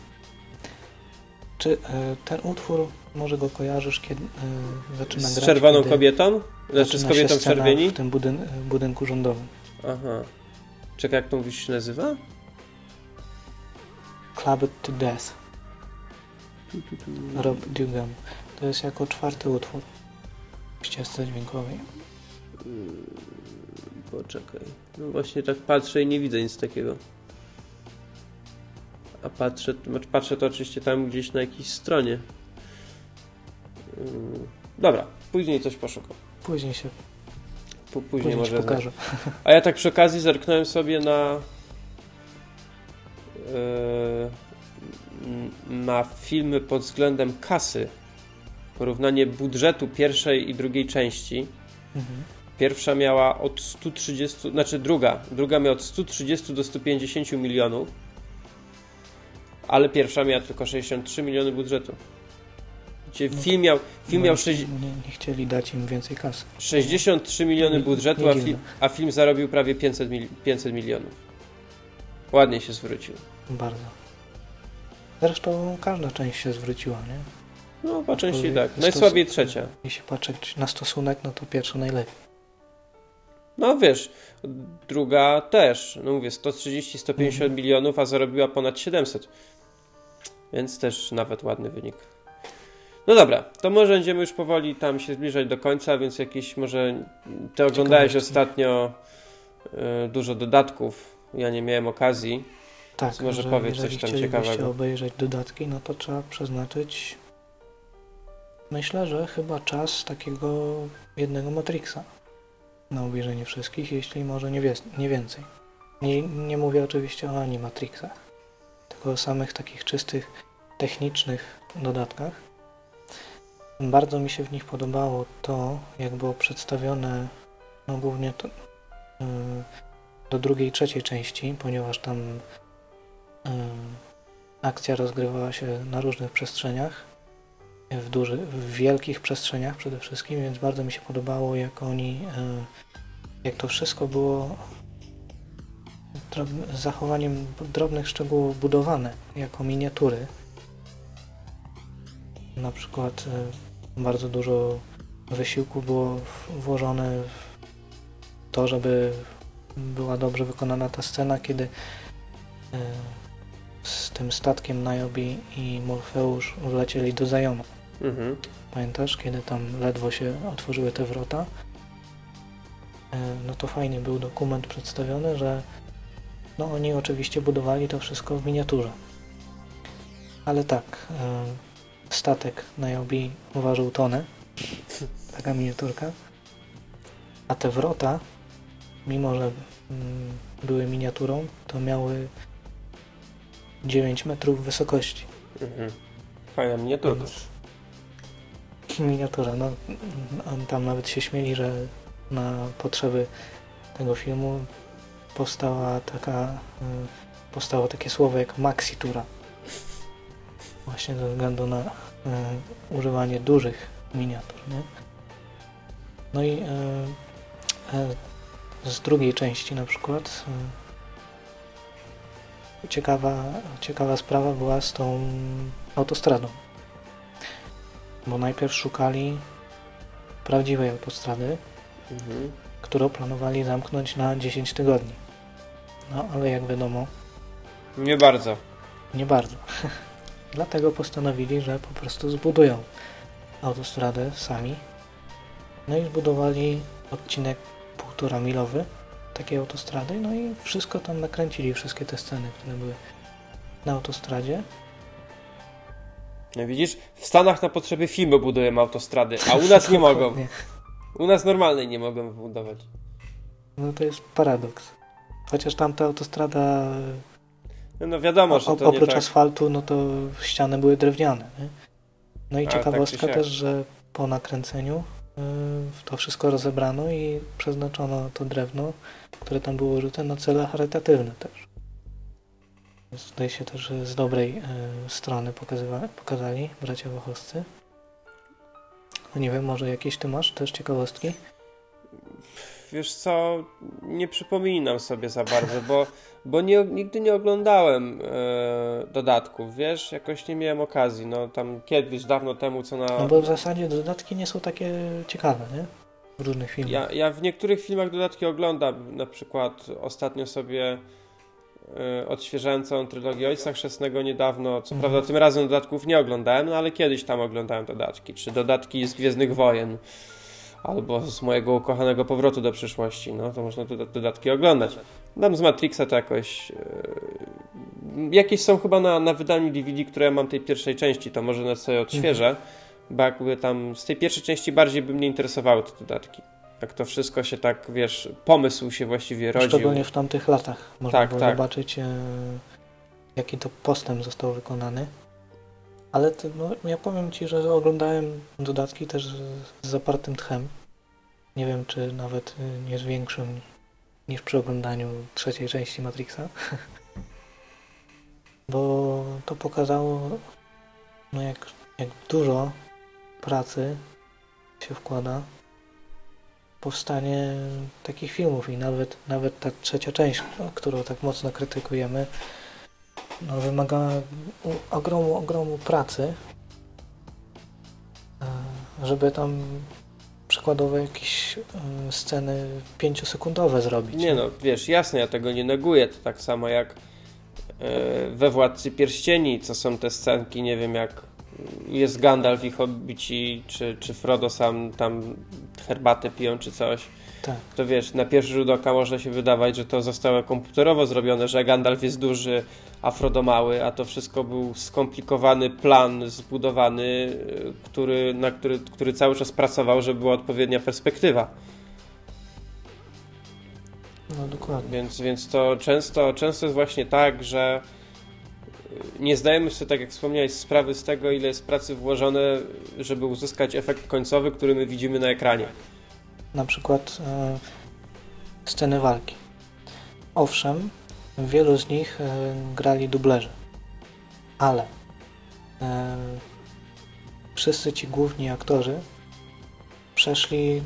Czy e, ten utwór, może go kojarzysz, kiedy e, zaczyna z grać? Z czerwoną kobietą? Znaczy z kobietą w czerwieni? w tym budyn budynku rządowym. Aha. Czekaj, jak to mówisz się nazywa? Clubbed to Death. Rob Dugan. To jest jako czwarty utwór w ścieżce dźwiękowej. Hmm, poczekaj. No właśnie tak patrzę i nie widzę nic takiego. A patrzę, znaczy patrzę to oczywiście tam gdzieś na jakiejś stronie. Hmm, dobra, później coś poszukam. Później się później, później może pokażę. *laughs* A ja tak przy okazji zerknąłem sobie na yy, na filmy pod względem kasy porównanie budżetu pierwszej i drugiej części. Mhm. Pierwsza miała od 130, znaczy druga, druga miała od 130 do 150 milionów, ale pierwsza miała tylko 63 miliony budżetu. Gdzie no film miał, film miał 6... nie, nie, chcieli dać im więcej kasy. 63 miliony budżetu, a, film, a, film, zarobił prawie 500, mil, 500 milionów. Ładnie się zwrócił. Bardzo. Zresztą każda część się zwróciła, nie? No, po części tak. Najsłabiej trzecia. Jeśli patrzeć na stosunek, no to pierwsza najlepiej. No wiesz, druga też. No mówię, 130-150 mhm. milionów, a zarobiła ponad 700. Więc też nawet ładny wynik. No dobra, to może będziemy już powoli tam się zbliżać do końca, więc jakieś może ty oglądałeś ostatnio y, dużo dodatków. Ja nie miałem okazji. Tak, więc może powiedz coś tam ciekawego. obejrzeć dodatki, no to trzeba przeznaczyć Myślę, że chyba czas takiego jednego Matrixa na obejrzenie wszystkich, jeśli może nie, wie, nie więcej. Nie, nie mówię oczywiście o Animatrixach, tylko o samych takich czystych, technicznych dodatkach. Bardzo mi się w nich podobało to, jak było przedstawione, no głównie to, yy, do drugiej, trzeciej części, ponieważ tam yy, akcja rozgrywała się na różnych przestrzeniach w, duży, w wielkich przestrzeniach przede wszystkim, więc bardzo mi się podobało, jak oni, e, jak to wszystko było z zachowaniem drobnych szczegółów budowane jako miniatury. Na przykład bardzo dużo wysiłku było włożone w to, żeby była dobrze wykonana ta scena, kiedy e, z tym statkiem Niobe i Morfeusz wlecieli do Zajonu Mhm. Pamiętasz, kiedy tam ledwo się otworzyły te wrota? E, no to fajnie był dokument przedstawiony, że no oni oczywiście budowali to wszystko w miniaturze. Ale tak, e, statek na Jobi ważył tonę, taka miniaturka, a te wrota, mimo że mm, były miniaturą, to miały 9 metrów wysokości. Mhm. Fajna miniaturka. Miniatura, no tam nawet się śmieli, że na potrzeby tego filmu powstała taka, y, powstało takie słowo jak maxitura. Właśnie ze względu na y, używanie dużych miniatur, nie? No i y, z drugiej części na przykład ciekawa, ciekawa sprawa była z tą autostradą. Bo najpierw szukali prawdziwej autostrady, mhm. którą planowali zamknąć na 10 tygodni. No, ale jak wiadomo... Nie bardzo. Nie bardzo. *laughs* Dlatego postanowili, że po prostu zbudują autostradę sami. No i zbudowali odcinek półtora milowy takiej autostrady, no i wszystko tam nakręcili, wszystkie te sceny, które były na autostradzie. No widzisz, w Stanach na potrzeby filmu budują autostrady, a u nas nie mogą. *laughs* U nas normalnej nie mogą wybudować. No to jest paradoks. Chociaż tamta autostrada. No, wiadomo, że to oprócz tak... asfaltu, no to ściany były drewniane. Nie? No i a, ciekawostka tak też, że po nakręceniu yy, to wszystko rozebrano i przeznaczono to drewno, które tam było użyte na cele charytatywne też. Więc tutaj się też z dobrej yy, strony pokazali bracia Wochowscy. No nie wiem, może jakieś ty masz też ciekawostki? Wiesz co, nie przypominam sobie za bardzo, bo, bo nie, nigdy nie oglądałem e, dodatków, wiesz, jakoś nie miałem okazji, no tam kiedyś, dawno temu, co na... No bo w zasadzie dodatki nie są takie ciekawe, nie? W różnych filmach. Ja, ja w niektórych filmach dodatki oglądam, na przykład ostatnio sobie e, odświeżałem całą trylogię Ojca Chrzestnego niedawno, co mhm. prawda tym razem dodatków nie oglądałem, no ale kiedyś tam oglądałem dodatki, czy dodatki z Gwiezdnych Wojen, albo z mojego ukochanego powrotu do przyszłości, no to można dodatki oglądać. Dam z Matrixa to jakoś... Yy, jakieś są chyba na, na wydaniu DVD, które ja mam tej pierwszej części, to może nas sobie odświeżę, mhm. bo jakby tam z tej pierwszej części bardziej by mnie interesowały te dodatki. Jak to wszystko się tak, wiesz, pomysł się właściwie rodził. Szczególnie w tamtych latach można tak, było tak. zobaczyć, e, jaki to postęp został wykonany. Ale no, ja powiem Ci, że oglądałem dodatki też z zapartym tchem. Nie wiem, czy nawet y, nie z większym niż przy oglądaniu trzeciej części Matrixa. *laughs* Bo to pokazało, no jak, jak dużo pracy się wkłada w powstanie takich filmów i nawet, nawet ta trzecia część, którą tak mocno krytykujemy, no, wymaga ogromu, ogromu pracy, e, żeby tam przykładowo jakieś e, sceny pięciosekundowe zrobić. Nie no, wiesz, jasne, ja tego nie neguję, to tak samo jak e, we Władcy Pierścieni, co są te scenki, nie wiem, jak jest Gandalf i Hobbici, czy, czy Frodo sam tam herbatę piją, czy coś. Tak. To wiesz, na pierwszy rzut oka może się wydawać, że to zostało komputerowo zrobione, że Gandalf jest duży, a Frodo mały, a to wszystko był skomplikowany plan zbudowany, y, który, na który, który cały czas pracował, żeby była odpowiednia perspektywa. No dokładnie. Więc, więc to często, często jest właśnie tak, że y, nie zdajemy sobie, tak jak wspomniałeś, sprawy z tego, ile jest pracy włożone, żeby uzyskać efekt końcowy, który my widzimy na ekranie na przykład e, sceny walki. Owszem, wielu z nich e, grali dublerzy, ale e, wszyscy ci główni aktorzy przeszli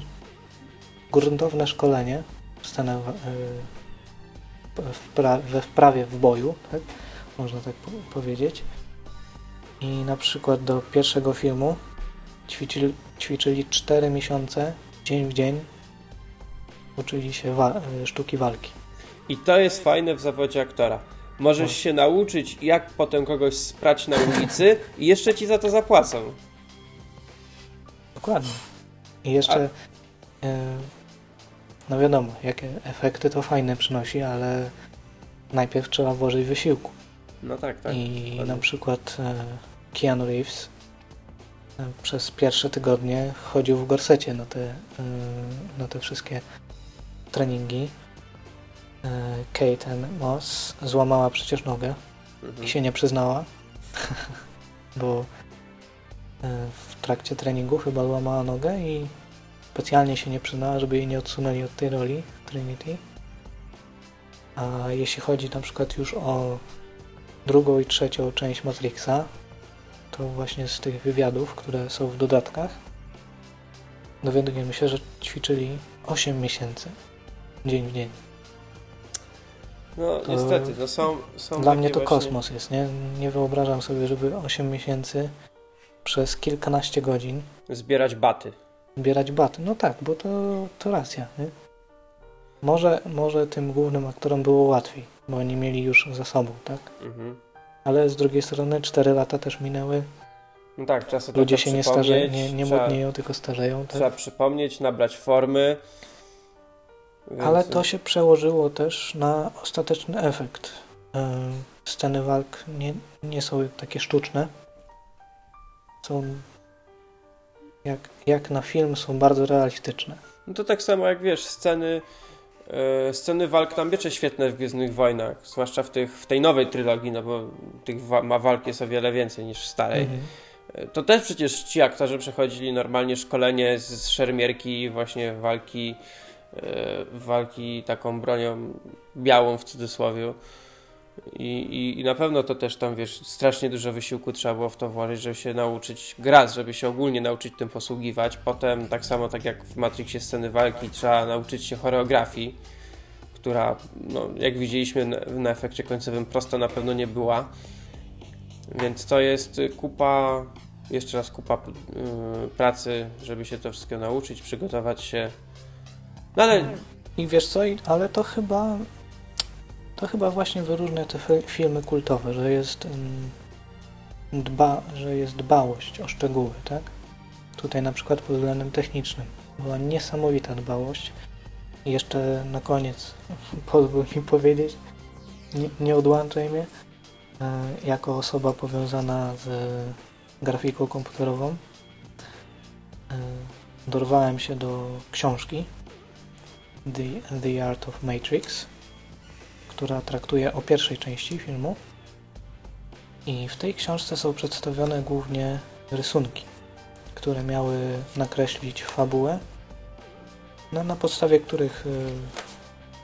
gruntowne szkolenie w scenę, we wprawie w boju, tak? można tak powiedzieć. I na przykład do pierwszego filmu ćwiczyli, ćwiczyli 4 miesiące dzień w dzień uczyli się wa e, sztuki walki. I to jest fajne w zawodzie aktora. Możesz no. się nauczyć, jak potem kogoś sprać na ulicy i jeszcze ci za to zapłacą. Dokładnie. I jeszcze, e, no wiadomo, jakie efekty to fajne przynosi, ale najpierw trzeba włożyć wysiłku. No tak, tak. I na przykład e, Keanu Reeves przez pierwsze tygodnie chodził w gorsecie na te, e, na te wszystkie treningi. E, Kate Moss złamała przecież nogę Mhm. i się nie przyznała, *laughs* bo e, w trakcie treningu chyba złamała nogę i specjalnie się nie przyznała, żeby jej nie odsunęli od tej roli Trinity. A jeśli chodzi na przykład już o drugą i trzecią część Matrixa, to właśnie z tych wywiadów, które są w dodatkach, dowiadujemy się, że ćwiczyli 8 miesięcy, dzień w dzień. No to- niestety, no są, są Dla mnie to właśnie... kosmos jest, nie? Nie wyobrażam sobie, żeby 8 miesięcy przez kilkanaście godzin Zbierać baty. zbierać baty. No tak, bo to, to racja, nie? Może, może tym głównym aktorom było łatwiej, bo oni mieli już za sobą, tak? Mhm. Ale z drugiej strony 4 lata też minęły, No tak, trzeba sobie ludzie się nie starzeją, nie, nie trzeba, młodnieją, tylko starzeją, Trzeba tak? przypomnieć, nabrać formy. Więc... Ale to się przełożyło też na ostateczny efekt. Ym, Sceny walk nie, nie są takie sztuczne. Są jak, jak na film są bardzo realistyczne. No to tak samo jak wiesz, sceny, e, sceny walk na miecze świetne w Gwiezdnych Wojnach, zwłaszcza w, tych, w tej nowej trylogii, no bo tych wa- ma walk jest o wiele więcej niż w starej. Mhm. E, To też przecież ci aktorzy przechodzili normalnie szkolenie z, z szermierki, właśnie walki, e, walki taką bronią białą w cudzysłowie. I, i, I na pewno to też tam, wiesz, strasznie dużo wysiłku trzeba było w to włożyć, żeby się nauczyć grać, żeby się ogólnie nauczyć tym posługiwać. Potem, tak samo tak jak w Matrixie sceny walki, trzeba nauczyć się choreografii, która, no, jak widzieliśmy na, na efekcie końcowym, prosto na pewno nie była. Więc to jest kupa, jeszcze raz kupa y, pracy, żeby się to wszystko nauczyć, przygotować się. No ale I wiesz co, ale to chyba to chyba właśnie wyróżnia te fi- filmy kultowe, że jest ym, dba, że jest dbałość o szczegóły, tak? Tutaj na przykład pod względem technicznym była niesamowita dbałość. I jeszcze na koniec *laughs* pozwól mi powiedzieć, nie, nie odłączaj mnie, e, jako osoba powiązana z grafiką komputerową e, dorwałem się do książki The, The Art of Matrix, która traktuje o pierwszej części filmu. I w tej książce są przedstawione głównie rysunki, które miały nakreślić fabułę, na, na podstawie których y,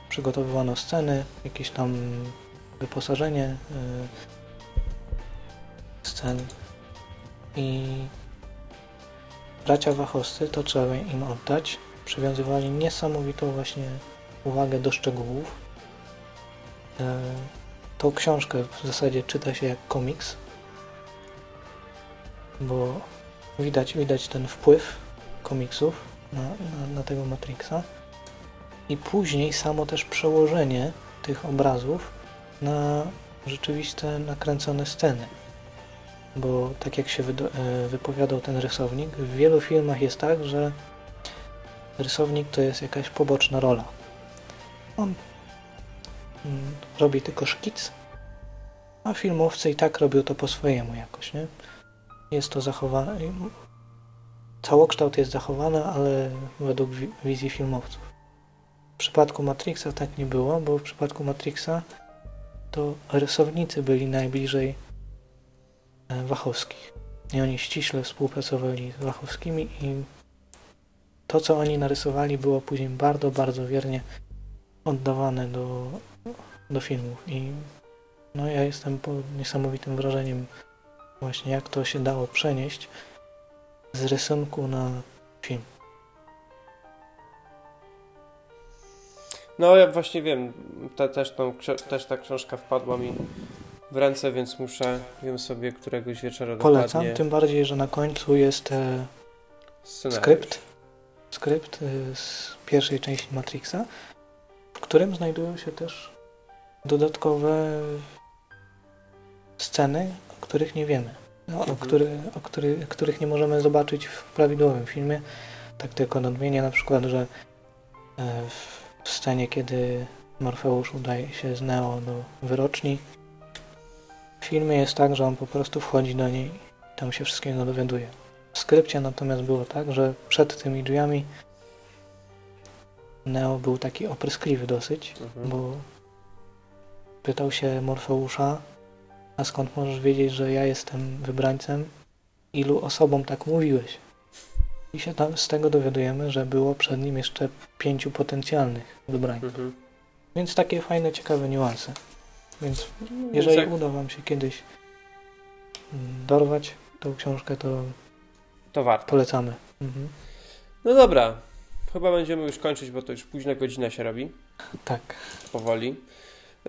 przygotowywano sceny, jakieś tam wyposażenie y, scen. I bracia Wachowscy, to trzeba im oddać, przywiązywali niesamowitą właśnie uwagę do szczegółów. E, Tą książkę w zasadzie czyta się jak komiks, bo widać, widać ten wpływ komiksów na, na, na tego Matrixa i później samo też przełożenie tych obrazów na rzeczywiste nakręcone sceny. Bo tak jak się e, wypowiadał ten rysownik, w wielu filmach jest tak, że rysownik to jest jakaś poboczna rola. On robi tylko szkic, a filmowcy i tak robią to po swojemu jakoś, nie? Jest to zachowane. Całokształt jest zachowany, ale według wi- wizji filmowców. W przypadku Matrixa tak nie było, bo w przypadku Matrixa to rysownicy byli najbliżej e, Wachowskich. I oni ściśle współpracowali z Wachowskimi i to, co oni narysowali, było później bardzo, bardzo wiernie oddawane do, do filmów. I no, ja jestem pod niesamowitym wrażeniem właśnie, jak to się dało przenieść z rysunku na film. No ja właśnie wiem, te, też, tą, też ta książka wpadła mi w ręce, więc muszę ją sobie któregoś wieczora Polecam, dokładnie tym bardziej, że na końcu jest e, scenariusz. skrypt, skrypt e, z pierwszej części Matrixa, w którym znajdują się też dodatkowe sceny, o których nie wiemy. no, o, który, o który, których nie możemy zobaczyć w prawidłowym filmie. Tak tylko nadmienię na przykład, że e, w scenie, kiedy Morfeusz udaje się z Neo do wyroczni, w filmie jest tak, że on po prostu wchodzi do niej i tam się wszystkiego dowiaduje. W skrypcie natomiast było tak, że przed tymi drzwiami Neo był taki opryskliwy dosyć, Mhm. bo pytał się Morfeusza, a skąd możesz wiedzieć, że ja jestem wybrańcem? Ilu osobom tak mówiłeś? I się tam z tego dowiadujemy, że było przed nim jeszcze pięciu potencjalnych wybrańców. Mhm. Więc takie fajne, ciekawe niuanse. Więc Więc jeżeli jak- uda Wam się kiedyś mm, dorwać tą książkę, to To warto. polecamy. Mhm. No dobra, chyba będziemy już kończyć, bo to już późna godzina się robi, Tak, powoli.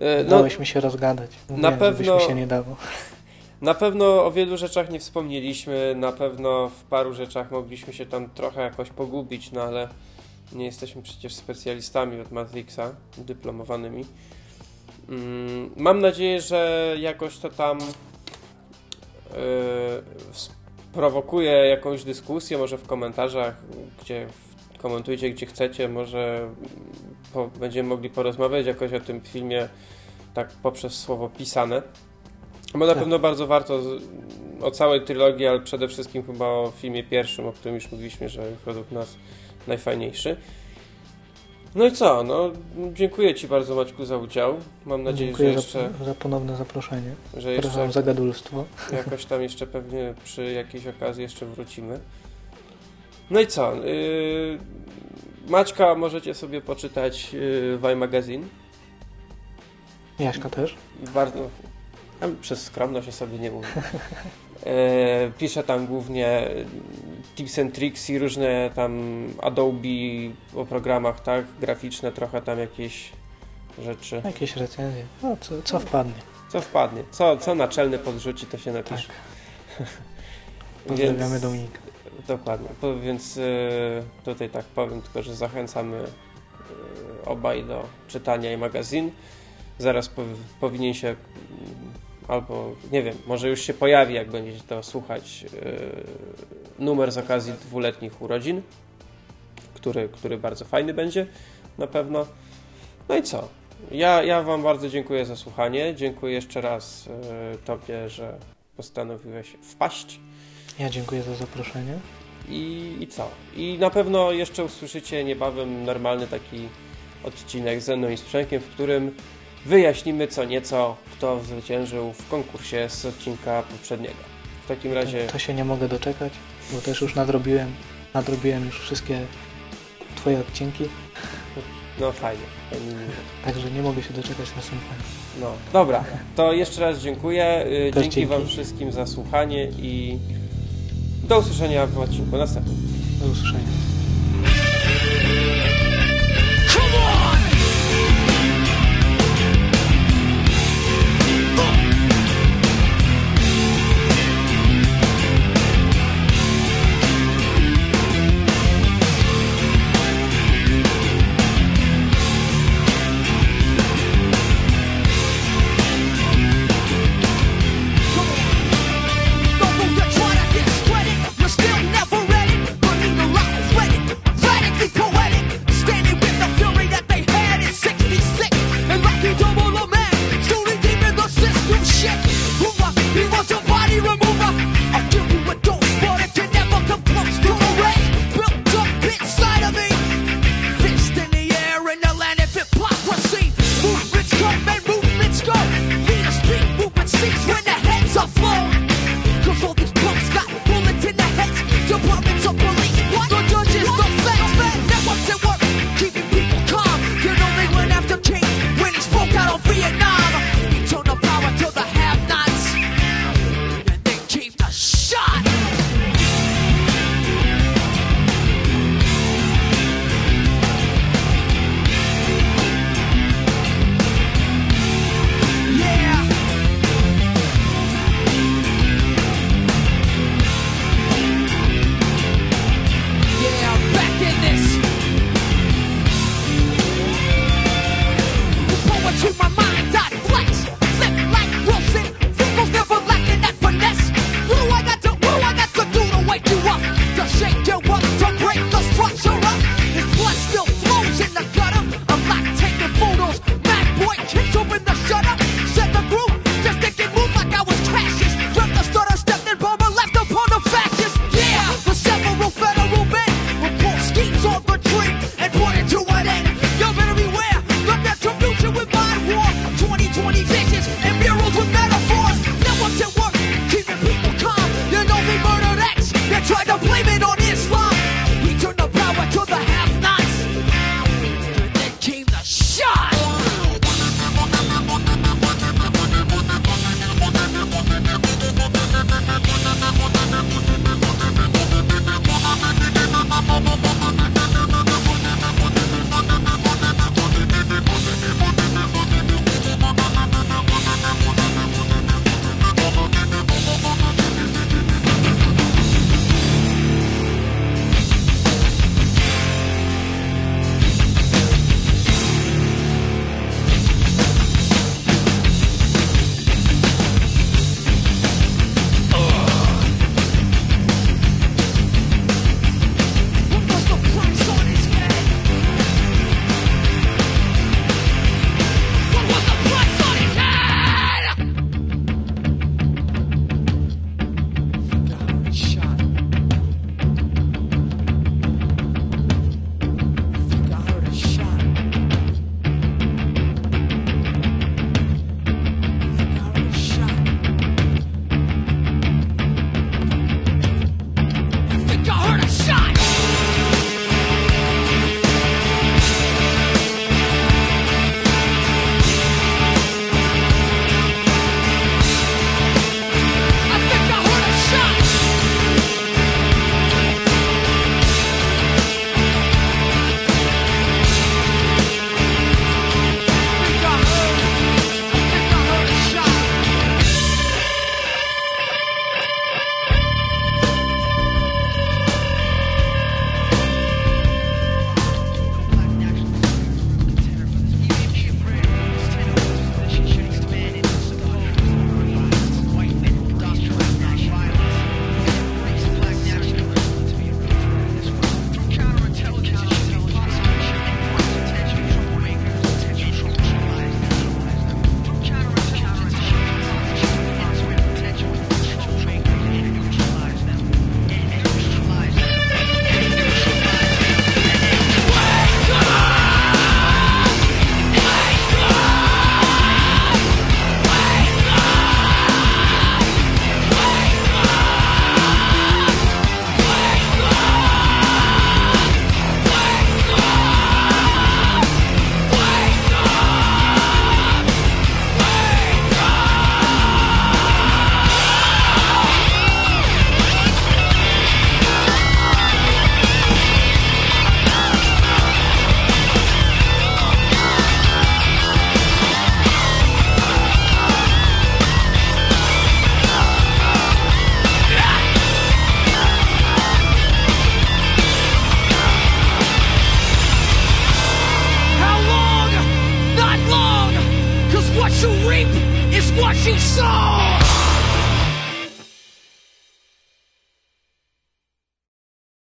E, No, dałeś mi się rozgadać. Mówiłem, pewno- żebyś mi się nie dało. *laughs* na pewno o wielu rzeczach nie wspomnieliśmy, na pewno w paru rzeczach mogliśmy się tam trochę jakoś pogubić, no ale nie jesteśmy przecież specjalistami od Matrixa, dyplomowanymi. Mm, Mam nadzieję, że jakoś to tam yy, sprowokuje jakąś dyskusję, może w komentarzach, gdzie komentujcie gdzie chcecie, może po, będziemy mogli porozmawiać jakoś o tym filmie tak poprzez słowo pisane. Bo na Tak. pewno bardzo warto z, o całej trylogii, ale przede wszystkim chyba o filmie pierwszym, o którym już mówiliśmy, że według nas najfajniejszy. No i co? No, dziękuję Ci bardzo Maćku za udział. Mam nadzieję, Dziękuję że jeszcze, za, za ponowne zaproszenie. że jeszcze za gadulstwo. jakoś tam jeszcze pewnie przy jakiejś okazji jeszcze wrócimy. No i co? Yy, Maćka możecie sobie poczytać yy, w iMagazine. Jaśka też. Bardzo. Przez skromność ja sobie nie mówię. *laughs* E, piszę tam głównie e, tips and tricks i różne tam Adobe o programach, tak? Graficzne, trochę tam jakieś rzeczy. Jakieś recenzje. No, co, co wpadnie. Co wpadnie? Co, co naczelny podrzuci, to się Tak. napisze. *laughs* Pozdrawiamy Więc- Dominika. Dokładnie. Po, więc e, tutaj tak powiem tylko, że zachęcamy e, obaj do czytania i magazyn. Zaraz pow, powinien się mm, albo nie wiem, może już się pojawi, jak będziecie to słuchać, e, numer z okazji dwuletnich urodzin, który, który bardzo fajny będzie na pewno. No i co? Ja, ja Wam bardzo dziękuję za słuchanie. Dziękuję jeszcze raz Tobie, że postanowiłeś wpaść. Ja dziękuję za zaproszenie. I, I co? I na pewno jeszcze usłyszycie niebawem normalny taki odcinek ze mną i z Przemkiem, w którym wyjaśnimy co nieco, kto zwyciężył w konkursie z odcinka poprzedniego. W takim razie To się nie mogę doczekać, bo też już nadrobiłem, nadrobiłem już wszystkie Twoje odcinki, no fajnie. także nie mogę się doczekać następnego. No, dobra, to jeszcze raz dziękuję. Y, Dzięki dzięki. Wam wszystkim za słuchanie i do usłyszenia w odcinku następnym. Do usłyszenia.